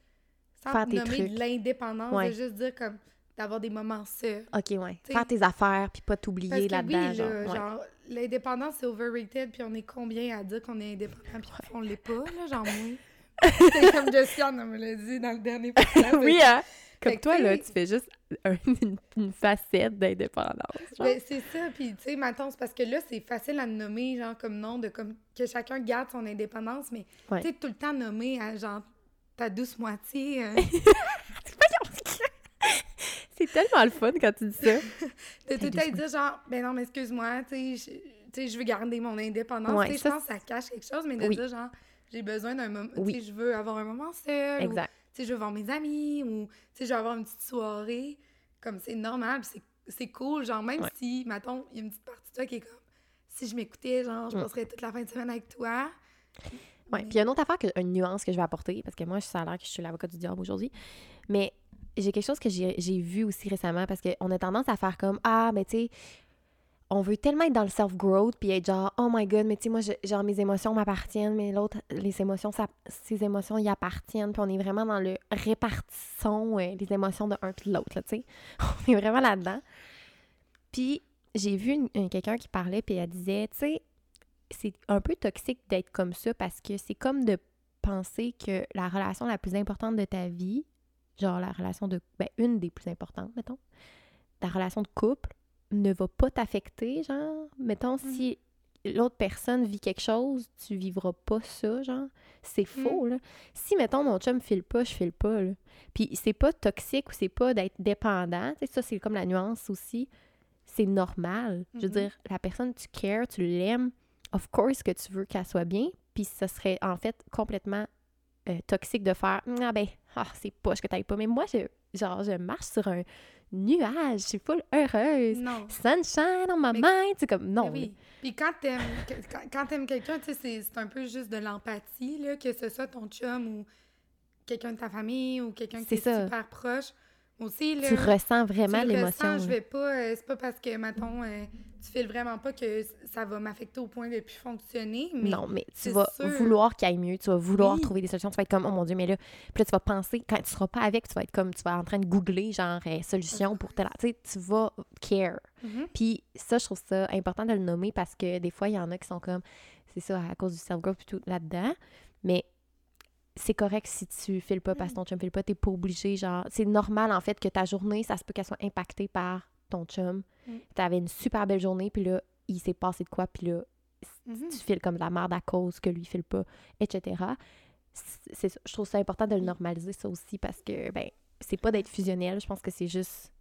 sans Faire te nommer trucs. de l'indépendance, Ouais. de juste dire comme d'avoir des moments seuls. Ok, ouais. T'sais, Faire tes affaires, puis pas t'oublier là-dedans. oui, genre, là, ouais. genre, l'indépendance, c'est overrated, puis on est combien à dire qu'on est indépendant, puis on l'est pas, là, genre moi. C'est comme Jessiane me l'a dit dans le dernier podcast. oui, hein? Comme Fait toi, là, tu fais juste un- une, une facette d'indépendance. Ben, c'est ça, puis tu sais, maintenant, c'est parce que là, c'est facile à nommer, genre, comme nom, de comme que chacun garde son indépendance, mais Ouais. tu sais, tout le temps nommer à, genre, ta douce moitié. euh, C'est tellement le fun quand tu dis ça. de tout le temps dire, genre, ben non, mais excuse-moi, tu sais, je- tu sais, je veux garder mon indépendance. Ouais, je ça, pense que ça cache quelque chose, mais de Oui. dire, genre, j'ai besoin d'un moment, Oui. tu sais, je veux avoir un moment seul. ou, Exact. tu sais, je veux voir mes amis, ou, tu sais, je veux avoir une petite soirée. Comme c'est normal, c'est cool, genre, même Ouais. si, mettons, il y a une petite partie de toi qui est comme, si je m'écoutais, genre, je Mm. passerais toute la fin de semaine avec toi. Ouais. Puis il y a une autre affaire, que, une nuance que je vais apporter, parce que moi, ça a l'air que je suis l'avocat du diable aujourd'hui. Mais j'ai quelque chose que j'ai vu aussi récemment, parce qu'on a tendance à faire comme Ah, mais tu sais, on veut tellement être dans le self-growth, puis être genre Oh my god, mais tu sais, moi, je- genre, mes émotions m'appartiennent, mais l'autre, les émotions, ça, ses émotions y appartiennent. Puis on est vraiment dans le répartissons euh, les émotions de un puis de l'autre, tu sais. On est vraiment là-dedans. Puis j'ai vu quelqu'un qui parlait, puis elle disait, tu sais, c'est un peu toxique d'être comme ça parce que c'est comme de penser que la relation la plus importante de ta vie, genre la relation de. Ben, une des plus importantes, mettons, ta relation de couple, ne va pas t'affecter, genre. Mettons, si l'autre personne vit quelque chose, tu vivras pas ça, genre. C'est faux, là. Si, mettons, mon chum file pas, je file pas, là. Puis c'est pas toxique ou c'est pas d'être dépendant. Tu sais, ça, c'est comme la nuance aussi. C'est normal. Je veux Mhm. dire, la personne, tu cares, tu l'aimes. Of course que tu veux qu'elle soit bien. Puis ça serait, en fait, complètement euh, toxique de faire « Ah ben, ah, c'est poche que t'ailles pas. » Mais moi, je, genre, je marche sur un nuage. Je suis full heureuse. Non. Sunshine on my Mais- mind. C'est comme, non. Oui. Puis quand t'aimes quand, quand t'aimes quelqu'un, tu sais, c'est- un peu juste de l'empathie, là, que ce soit ton chum ou quelqu'un de ta famille ou quelqu'un qui est super proche. Aussi, là, Tu ressens vraiment l'émotion. ressens, je vais pas, euh, c'est pas parce que, mettons, euh, tu files vraiment pas que ça va m'affecter au point de plus fonctionner, mais non, mais tu vas sûr. vouloir qu'il aille mieux, tu vas vouloir Oui. trouver des solutions, tu vas être comme, oh mon Dieu, mais là, puis là, tu vas penser, quand tu seras pas avec, tu vas être comme, tu vas en train de googler, genre, euh, solution pour tel, tu sais, tu vas care. Mhm. Puis ça, je trouve ça important de le nommer parce que des fois, il y en a qui sont comme, c'est ça, à cause du self-growth et tout là-dedans, mais c'est correct si tu files pas parce que ton chum file pas, t'es pas obligé, genre, c'est normal, en fait, que ta journée, ça se peut qu'elle soit impactée par ton chum. Mm. T'avais une super belle journée, puis là, il s'est passé de quoi, puis là, Mhm. tu files comme de la merde à cause que lui file pas, etc. C'est. Je trouve ça important de le normaliser, ça aussi, parce que, ben, c'est pas d'être fusionnel. Je pense que c'est juste.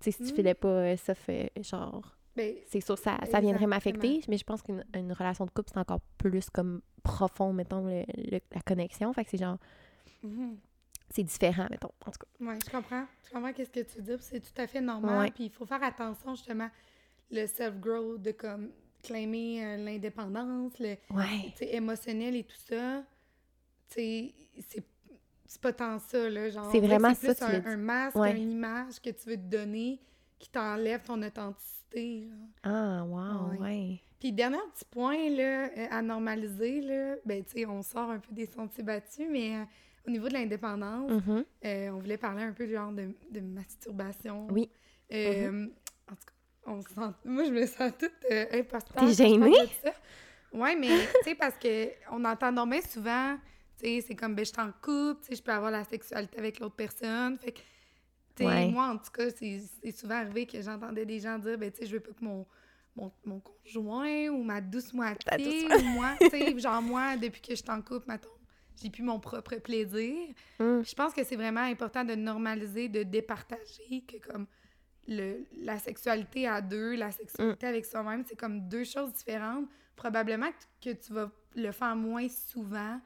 Tu sais, si tu Mm. filais pas euh, ça, fait genre. Ben, C'est sûr, ça, ça viendrait m'affecter, mais je pense qu'une une relation de couple, c'est encore plus comme profond, mettons, le- le- la connexion. Fait que c'est genre. mhm. C'est différent, mettons. En tout cas. Ouais, je comprends. Je comprends qu'est-ce que tu dis. C'est tout à fait normal. Ouais. Puis il faut faire attention, justement, le self-growth, de comme claimer euh, l'indépendance, le Ouais. émotionnel et tout ça. Tu sais, c'est c'est pas tant ça, là. Genre, C'est vraiment c'est ça, plus tu un, un masque, Ouais. une image que tu veux te donner qui t'enlève ton authenticité. là. Ah, wow, Ouais. ouais. Puis, dernier petit point là, euh, à normaliser, là, ben, tu sais, on sort un peu des sentiers battus, mais euh, au niveau de l'indépendance, Mhm. euh, on voulait parler un peu du genre de, de masturbation. Oui. Euh, En tout cas, on se sent... moi, je me sens toute euh. T'es gênée? Ouais, mais tu sais, parce que on entend donc bien souvent, tu sais, c'est comme, ben, je suis en couple, tu sais, je peux avoir la sexualité avec l'autre personne. Fait que, tu sais, Ouais. moi, en tout cas, c'est souvent arrivé que j'entendais des gens dire, ben, tu sais, je veux pas que mon, mon, mon conjoint ou ma douce moitié, douce- ou moi, tu sais, genre moi, depuis que je suis en couple, mettons, j'ai plus mon propre plaisir. Mm. Je pense que c'est vraiment important de normaliser, de départager que comme le, la sexualité à deux, la sexualité avec soi-même, c'est comme deux choses différentes. Probablement que, tu vas le faire moins souvent,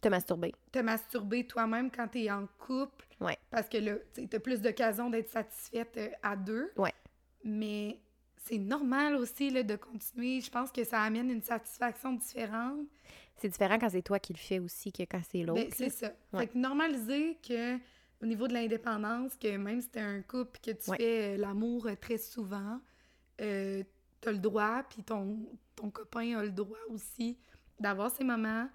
Te masturber. te masturber toi-même quand tu es en couple, Ouais. parce que là, tu as plus d'occasions d'être satisfaite euh, à deux. Ouais. Mais c'est normal aussi là, de continuer. Je pense que ça amène une satisfaction différente. C'est différent quand c'est toi qui le fais aussi que quand c'est l'autre. Ben, c'est ça. Ouais. Fait que normaliser que au niveau de l'indépendance, que même si t'es un couple que tu Ouais. fais euh, l'amour euh, très souvent, euh, t'as le droit, puis ton, ton copain a le droit aussi d'avoir ses moments,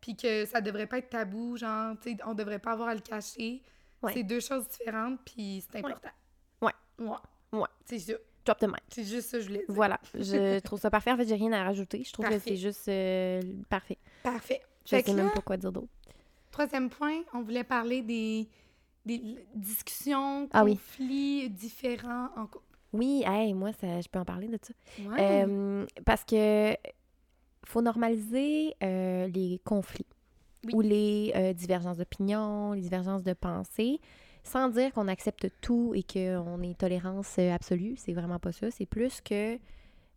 puis que ça devrait pas être tabou, genre, tu sais, on devrait pas avoir à le cacher. Ouais. C'est deux choses différentes, puis c'est important. Ouais. Ouais. Ouais. C'est ça. Drop the mic. C'est juste ça que je voulais dire. Voilà, je trouve ça parfait. En fait, j'ai rien à rajouter. Je trouve Parfait. que c'est juste euh, parfait. Parfait. Je Fait sais même là, pas quoi dire d'autre. troisième point, on voulait parler des, des discussions, Ah oui. conflits différents en couple. Oui, hey, moi, ça, je peux en parler de ça. Ouais. Euh, parce que faut normaliser euh, les conflits Oui. ou les divergences d'opinion, les divergences de pensée, sans dire qu'on accepte tout et qu'on est tolérance euh, absolue. C'est vraiment pas ça. C'est plus que,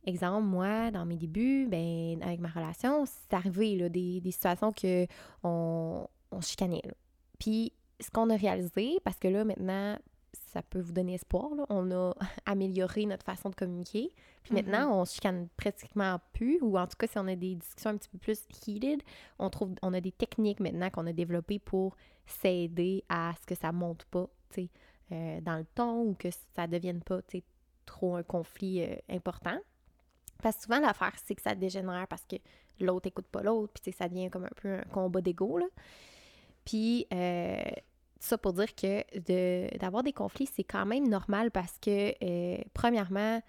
exemple, moi, dans mes débuts, ben, avec ma relation, c'est arrivé là, des, des situations que on, on chicanait. là. Puis, ce qu'on a réalisé, parce que là, maintenant, ça peut vous donner espoir, là, on a amélioré notre façon de communiquer. Puis Mhm. maintenant, on se chicane pratiquement plus, ou en tout cas, si on a des discussions un petit peu plus heated, on trouve, on a des techniques maintenant qu'on a développées pour s'aider à ce que ça monte pas, euh, dans le ton, ou que ça devienne pas, trop un conflit euh, important. Parce que souvent, l'affaire, c'est que ça dégénère parce que l'autre écoute pas l'autre, puis ça devient comme un peu un combat d'ego. Puis, euh, ça pour dire que d'avoir des conflits, c'est quand même normal parce que, premièrement,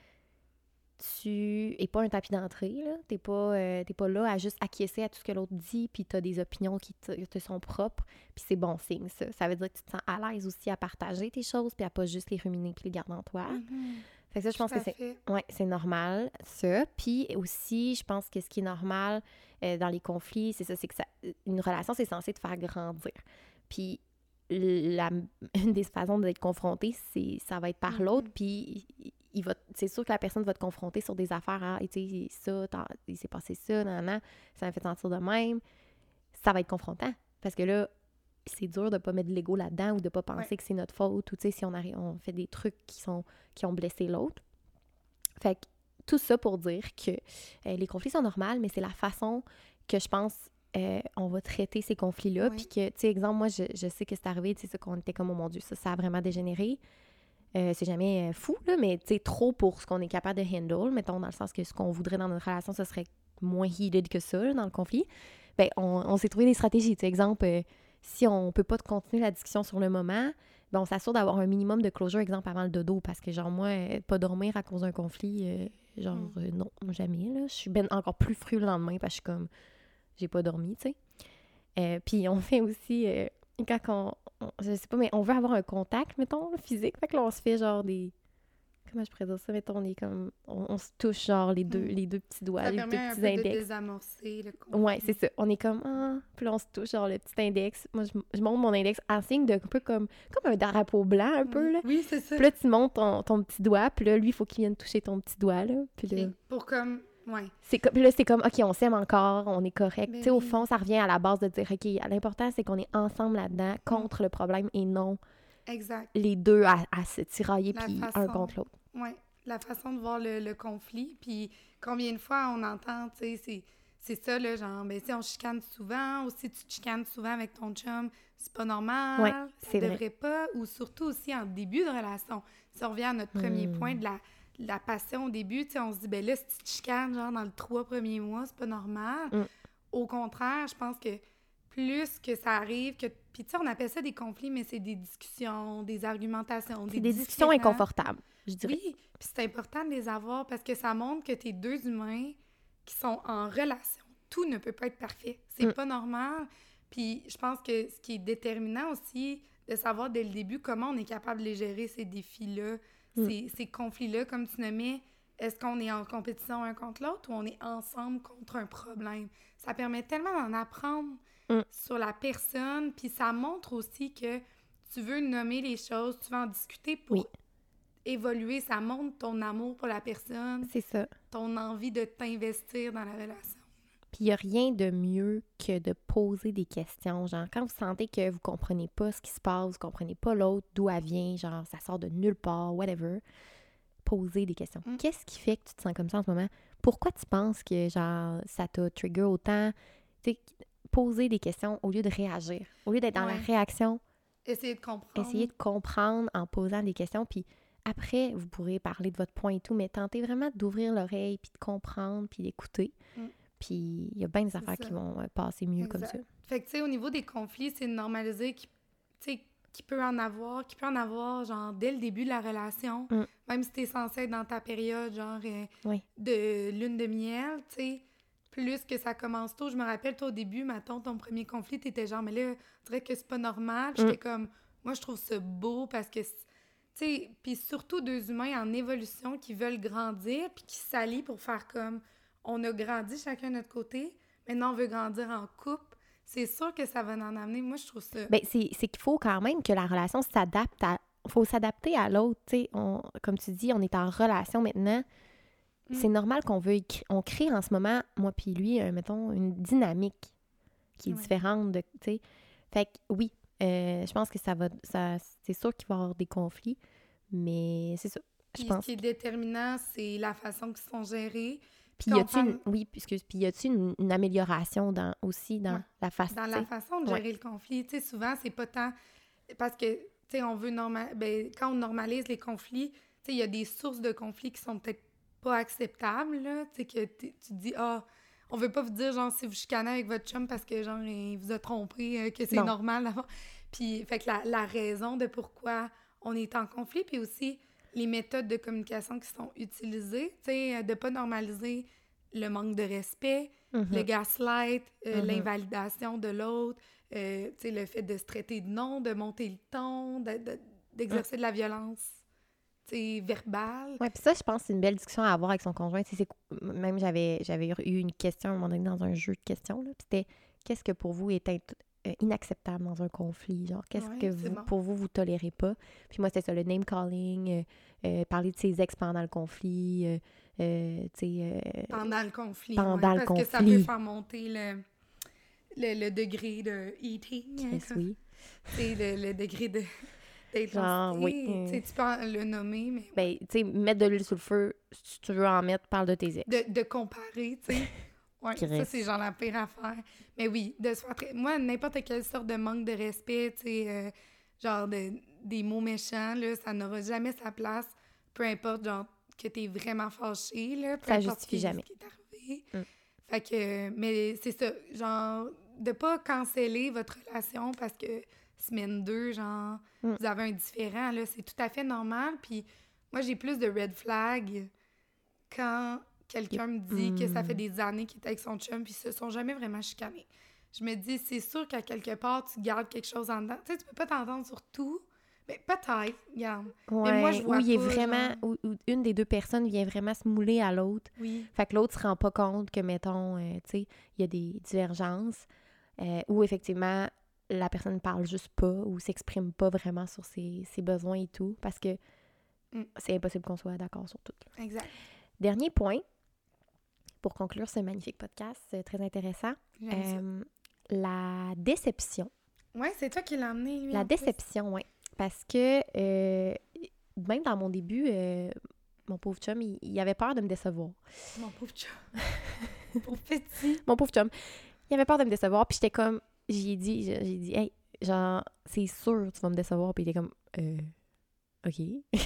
tu es pas un tapis d'entrée, là. T'es pas, euh, pas là à juste acquiescer à tout ce que l'autre dit, puis t'as des opinions qui te, te sont propres, puis c'est bon signe, ça. Ça veut dire que tu te sens à l'aise aussi à partager tes choses, puis à pas juste les ruminer puis les garder en toi. Mhm. Fait que ça, je pense que c'est c'est normal, ça. Puis aussi, je pense que ce qui est normal euh, dans les conflits, c'est ça, c'est que ça, une relation, c'est censé te faire grandir. Puis la, une des façons d'être confronté, c'est ça va être par Mhm. l'autre, puis c'est sûr que la personne va te confronter sur des affaires, ah, et tu sais, ça, il s'est passé ça, nan, nan, ça m'a fait sentir de même. Ça va être confrontant, parce que là, c'est dur de pas mettre de l'ego là-dedans ou de pas penser Ouais. que c'est notre faute ou tu sais si on arrive, on fait des trucs qui sont qui ont blessé l'autre. Fait que tout ça pour dire que euh, les conflits sont normaux, mais c'est la façon que je pense euh, on va traiter ces conflits-là. Puis que, tu sais, exemple, moi, je, je sais que c'est arrivé, tu sais, qu'on était comme, oh mon Dieu, ça, ça a vraiment dégénéré. Euh, c'est jamais euh, fou, là, mais tu sais, trop pour ce qu'on est capable de handle, mettons, dans le sens que ce qu'on voudrait dans notre relation, ce serait moins heated que ça, là, dans le conflit. Ben, on, on s'est trouvé des stratégies. Tu sais, exemple, euh, si on peut pas continuer la discussion sur le moment, ben, on s'assure d'avoir un minimum de closure, exemple, avant le dodo, parce que, genre, moi, pas dormir à cause d'un conflit, euh, genre, Mm. non, jamais, là. Je suis ben encore plus fru le lendemain, parce que je suis comme, j'ai pas dormi, tu sais. Euh, puis on fait aussi, euh, quand on, on- je sais pas, mais on veut avoir un contact, mettons, physique, fait que là, on se fait genre des, comment je pourrais dire ça, mettons, on est comme, on, on se touche genre les deux, Mm. les deux petits doigts, Ça les deux un petits peu de index. désamorcer le conflit. Ouais, c'est ça. On est comme, ah, puis là, on se touche, genre, le petit index. Moi, je, je monte mon index en signe de un peu comme, comme un drapeau blanc, un peu, là. Oui, c'est ça. Puis là, tu montes ton, ton petit doigt, puis là, lui, il faut qu'il vienne toucher ton petit doigt, là. Puis là. Pour comme, ouais. c'est comme, puis là, c'est comme, OK, on s'aime encore, on est correct. Tu sais, au oui. fond, ça revient à la base de dire, OK, l'important, c'est qu'on est ensemble là-dedans, contre le problème, et non Exact. les deux à, à se tirailler, puis un contre l'autre. Ouais. La façon de voir le, le conflit. Puis combien de fois on entend, tu sais, c'est. C'est ça, là, genre, ben, si on chicane souvent, ou si tu te chicanes souvent avec ton chum, c'est pas normal. Ouais, ça vrai. pas. Ou surtout aussi en début de relation. Si on revient à notre premier Hmm. point de la, la passion au début, on se dit, ben là, si tu te chicanes, genre, dans le trois premiers mois, c'est pas normal. Mm. Au contraire, je pense que plus que ça arrive, que. Puis, tu sais, on appelle ça des conflits, mais c'est des discussions, des argumentations. C'est des discussions inconfortables, je dirais. Oui, puis c'est important de les avoir parce que ça montre que t'es deux humains qui sont en relation. Tout ne peut pas être parfait. C'est Mm. pas normal. Puis je pense que ce qui est déterminant aussi, de savoir dès le début comment on est capable de les gérer, ces défis-là, Mm. ces, ces conflits-là, comme tu nommais. Est-ce qu'on est en compétition un contre l'autre ou on est ensemble contre un problème? Ça permet tellement d'en apprendre Mm. sur la personne, puis ça montre aussi que tu veux nommer les choses, tu veux en discuter pour Oui. évoluer, ça montre ton amour pour la personne, C'est ça. ton envie de t'investir dans la relation. Puis il n'y a rien de mieux que de poser des questions. Genre, quand vous sentez que vous comprenez pas ce qui se passe, vous comprenez pas l'autre, d'où elle vient, genre, ça sort de nulle part, whatever, posez des questions. Mm. Qu'est-ce qui fait que tu te sens comme ça en ce moment? Pourquoi tu penses que, genre, ça t'a trigger autant? Tu sais, poser des questions au lieu de réagir. Au lieu d'être dans la réaction, Essayer de comprendre. Essayez de comprendre en posant des questions, puis après, vous pourrez parler de votre point et tout, mais tentez vraiment d'ouvrir l'oreille, puis de comprendre, puis d'écouter. Mm. Puis il y a bien des affaires ça. qui vont euh, passer mieux comme ça. Fait que, tu sais, au niveau des conflits, c'est normaliser qui, tu qui peut en avoir, qui peut en avoir, genre, dès le début de la relation, Mm. même si t'es censé être dans ta période, genre, euh, Oui. de lune de miel, tu sais, plus que ça commence tôt. Je me rappelle, toi, au début, mettons, ton premier conflit, t'étais genre, mais là, on dirait que c'est pas normal. Mm. J'étais comme, moi, je trouve ça beau parce que, tu sais, puis surtout deux humains en évolution qui veulent grandir puis qui s'allient pour faire comme, on a grandi chacun de notre côté, maintenant on veut grandir en couple. C'est sûr que ça va en amener. Moi, je trouve ça. Ben, c'est c'est qu'il faut quand même que la relation s'adapte à. faut s'adapter à l'autre. On- Comme tu dis, on est en relation maintenant. Mm. C'est normal qu'on veut. On crée en ce moment, moi puis lui, euh, mettons, une dynamique qui est Ouais. différente de. Tu sais. Fait que oui, euh, je pense que ça va. Ça, c'est sûr qu'il va y avoir des conflits, mais c'est ça. Je Puis pense. ce qui est déterminant, c'est la façon qu'ils sont gérés. Puis y a-tu une, oui, excuse, puis y a-tu une, une amélioration dans aussi dans Ouais. la façon dans la façon de Ouais. gérer le conflit. Tu sais, souvent, c'est pas tant... Parce que, tu sais, on veut normal... Ben, quand on normalise les conflits, tu sais, il y a des sources de conflits qui sont peut-être pas acceptables, là. Tu sais, que tu te dis, ah, on veut pas vous dire, genre, si vous chicanez avec votre chum parce que, genre, il vous a trompé, euh, que c'est normal d'avoir... Puis, fait que la, la raison de pourquoi on est en conflit, puis aussi les méthodes de communication qui sont utilisées, tu sais, euh, de pas normaliser le manque de respect, Mhm. le gaslight, euh, Mhm. l'invalidation de l'autre, euh, tu sais, le fait de se traiter de nom, de monter le ton, de- de- d'exercer de la violence, verbale. Ouais, puis ça, je pense que c'est une belle discussion à avoir avec son conjoint. C'est- même j'avais j'avais eu une question à un moment donné dans un jeu de questions. C'était qu'est-ce que pour vous est int- euh, inacceptable dans un conflit? Genre, qu'est-ce Ouais, que c'est vous, bon. pour vous, vous tolérez pas? Puis moi, c'était ça, le name calling, euh, euh, parler de ses ex pendant le conflit, tu sais. Pendant le conflit. Pendant ouais, le parce que ça conflit. peut faire monter le, le, le degré de eating. hein, comme- oui. Sais, le, le degré de Genre, oui. Tu sais, tu peux le nommer, mais Ben, tu sais, mettre de l'huile sur le feu, si tu veux en mettre, parle de tes ex. de, de comparer, tu sais. Qui ça, c'est genre la pire affaire. Mais oui, de se faire... Moi, n'importe quelle sorte de manque de respect, tu sais, euh, genre de, des mots méchants, là, ça n'aura jamais sa place, peu importe, genre, que t'es vraiment fâché, là, peu Ça importe justifie qui- jamais. ce qui est arrivé. Mm. Fait que, mais c'est ça, genre, de pas canceller votre relation parce que semaine 2, genre, Mm. vous avez un différent, là, c'est tout à fait normal, puis moi, j'ai plus de red flag quand quelqu'un me dit que ça fait Mm. des années qu'il est avec son chum puis ils se sont jamais vraiment chicanés. Je me dis, c'est sûr qu'à quelque part, tu gardes quelque chose en dedans. Tu sais, tu peux pas t'entendre sur tout, mais peut-être, regarde. Ouais, moi, je vois où il est vraiment, où, où une des deux personnes vient vraiment se mouler à l'autre. Oui. Fait que l'autre se rend pas compte que, mettons, euh, tu sais, il y a des divergences euh, où effectivement la personne ne parle juste pas ou s'exprime pas vraiment sur ses, ses besoins et tout parce que Mm. c'est impossible qu'on soit d'accord sur tout. Exact. Dernier point pour conclure ce magnifique podcast euh, très intéressant. Euh, la déception. Ouais, c'est toi qui l'as emmené, lui. La déception, oui. Parce que euh, même dans mon début, euh, mon pauvre chum, il, il avait peur de me décevoir. Mon pauvre chum. pauvre petit. Mon pauvre chum, il avait peur de me décevoir. Puis j'étais comme, j'ai dit, j'ai j'ai dit, hey, genre, c'est sûr tu vas me décevoir. Puis il était comme, euh, OK.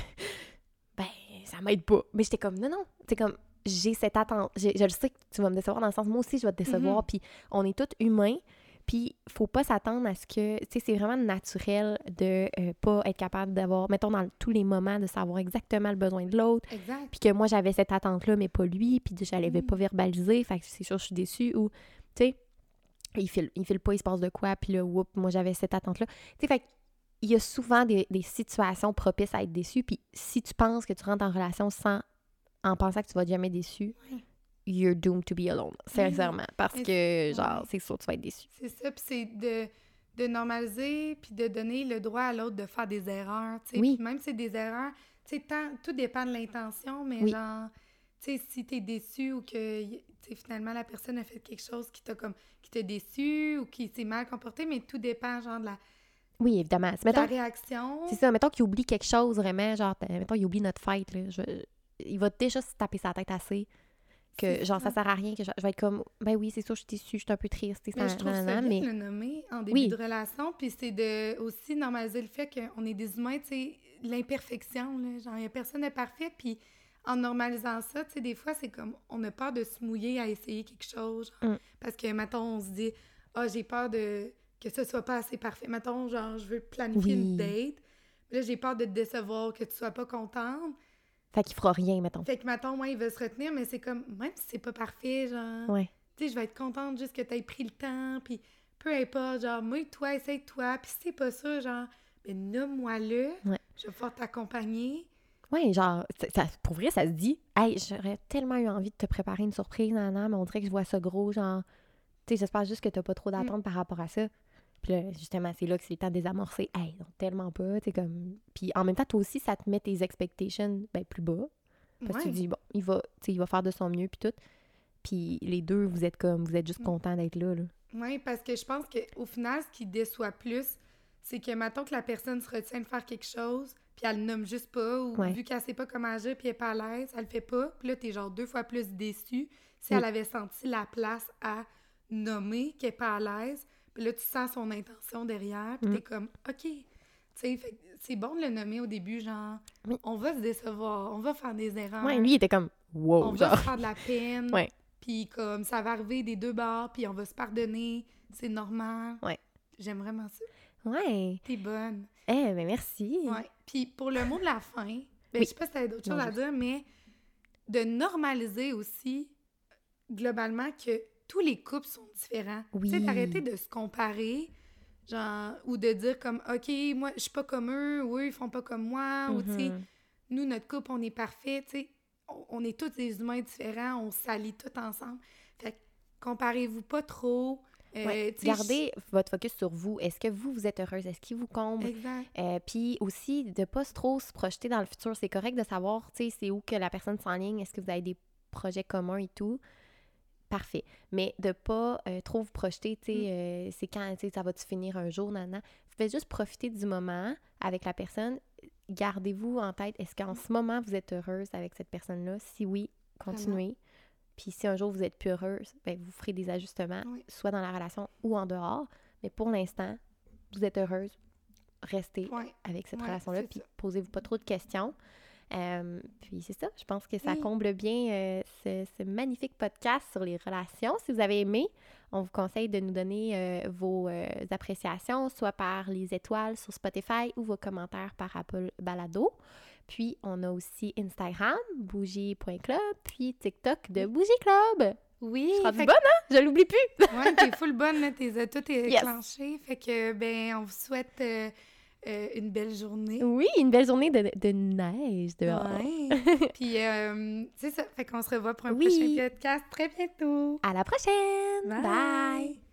ben, ça m'aide pas. Mais j'étais comme, non, non. C'est comme, j'ai cette attente. j'ai- Je le sais que tu vas me décevoir dans le sens, moi aussi, je vais te décevoir. Mhm. Puis on est tous humains. Puis faut pas s'attendre à ce que, tu sais, c'est vraiment naturel de euh, pas être capable d'avoir, mettons, dans tous les moments, de savoir exactement le besoin de l'autre. Exact. Puis que moi, j'avais cette attente-là, mais pas lui, puis je l'avais Mm. pas verbalisé, fait que c'est sûr, je suis déçue, ou, tu sais, il file, il file pas, il se passe de quoi, puis là, whoop, moi, j'avais cette attente-là. Tu sais, fait il y a souvent des, des situations propices à être déçu, puis si tu penses que tu rentres en relation sans, en pensant que tu vas être jamais déçu, Ouais. you're doomed to be alone, sincèrement, parce que, genre, c'est sûr, tu vas être déçu. C'est ça, puis c'est de, de normaliser, puis de donner le droit à l'autre de faire des erreurs. Oui. Même si c'est des erreurs, tu tout dépend de l'intention, mais Oui. genre, tu sais, si t'es déçu ou que, y- tu sais, finalement, la personne a fait quelque chose qui t'a comme, qui t'a déçu ou qui s'est mal comporté, mais tout dépend, genre, de la, Oui, évidemment. La réaction. c'est ça, mettons qu'il oublie quelque chose, vraiment, genre, t- mettons, il oublie notre fête, là, je- il va déjà se taper sa tête assez. que genre, ça ça. sert à rien que je, je vais être comme, ben oui, c'est sûr, je suis déçue, je suis un peu triste, Mais je trouve ça nanana, bien mais de le nommer en début Oui. de relation, puis c'est de aussi normaliser le fait qu'on est des humains, tu sais, l'imperfection, là, genre, il y a personne n'est parfait, puis en normalisant ça, tu sais, des fois, c'est comme, on a peur de se mouiller à essayer quelque chose, genre, Mm. parce que, mettons, on se dit, ah, j'ai peur de que ce soit pas assez parfait. Mettons, genre, je veux planifier Oui. une date, là, j'ai peur de te décevoir, que tu sois pas contente, fait qu'il fera rien, mettons. fait que, mettons, moi, il veut se retenir, mais c'est comme, même si c'est pas parfait, genre, Ouais. tu sais, je vais être contente juste que tu aies pris le temps, puis peu importe, genre, mouille-toi, essaye-toi, puis si c'est pas ça, genre, ben nomme-moi-le, Ouais. je vais pouvoir t'accompagner. Ouais, genre, ça, pour vrai, ça se dit, hey, j'aurais tellement eu envie de te préparer une surprise, nanana, mais on dirait que je vois ça gros, genre, tu sais, j'espère juste que t'as pas trop d'attentes par rapport à ça. Puis là, justement, c'est là que c'est le temps de désamorcer. Hey, non, tellement pas, tu comme... Puis en même temps, toi aussi, ça te met tes expectations, ben, plus bas. Parce que tu dis, bon, il va, il va faire de son mieux, puis tout. Puis les deux, vous êtes comme, vous êtes Mm. juste contents d'être là, là. Oui, parce que je pense qu'au final, ce qui déçoit plus, c'est que, mettons que la personne se retient de faire quelque chose, puis elle le nomme juste pas, ou Ouais. vu qu'elle sait pas comment agir, puis elle est pas à l'aise, elle le fait pas, puis là, t'es genre deux fois plus déçu si Oui. elle avait senti la place à nommer qu'elle est pas à l'aise, là, tu sens son intention derrière, puis Mm. t'es comme, OK. C'est bon de le nommer au début, genre, Oui. on va se décevoir, on va faire des erreurs. Ouais, lui, il était comme, wow, on va se faire de la peine. Ouais. Puis comme ça va arriver des deux bords, puis on va se pardonner, c'est normal. Ouais. J'aime vraiment ça. Ouais. T'es bonne. Eh, ben merci. Ouais. Puis pour le mot de la fin, ben Oui. je sais pas si t'avais d'autres choses à dire, mais de normaliser aussi globalement que tous les couples sont différents. Oui. Tu sais, d'arrêter de se comparer, genre, ou de dire comme, OK, moi, je suis pas comme eux, ou eux, ils font pas comme moi, ou tu sais, Mhm. nous, notre couple, on est parfait, tu sais, on, est tous des humains différents, on s'allie tous ensemble. Fait que comparez-vous pas trop. euh, Ouais. Gardez votre focus sur vous. Est-ce que vous, vous êtes heureuse? Est-ce qu'il vous comble? Euh, Puis aussi, de pas se trop se projeter dans le futur. C'est correct de savoir, tu sais, c'est où que la personne s'enligne? Est-ce que vous avez des projets communs et tout? Parfait. Mais de pas euh, trop vous projeter, tu sais, Mm. euh, c'est quand, tu sais, ça va-tu finir un jour, nana. Vous faites juste profiter du moment avec la personne. Gardez-vous en tête, est-ce qu'en ce moment, vous êtes heureuse avec cette personne-là? Si oui, continuez. Puis si un jour vous êtes plus heureuse, ben, vous ferez des ajustements, Oui. soit dans la relation ou en dehors. Mais pour l'instant, vous êtes heureuse, restez avec cette relation-là, puis posez-vous pas trop de questions. Euh, puis c'est ça, je pense que ça Oui. comble bien euh, ce, ce magnifique podcast sur les relations. Si vous avez aimé, on vous conseille de nous donner euh, vos euh, appréciations, soit par les étoiles sur Spotify ou vos commentaires par Apple Balado. Puis on a aussi Instagram, bougie.club, puis TikTok de Bougie Club. Oui. Je suis bonne, hein? Je l'oublie plus! Ouais, t'es full bonne, là, t'es tout est Yes. déclenché. Fait que, ben, on vous souhaite euh, euh, une belle journée. Oui, une belle journée de, de neige dehors. Ouais. Puis, euh, c'est ça. Fait qu'on se revoit pour un Oui. prochain podcast très bientôt. À la prochaine! Bye. Bye.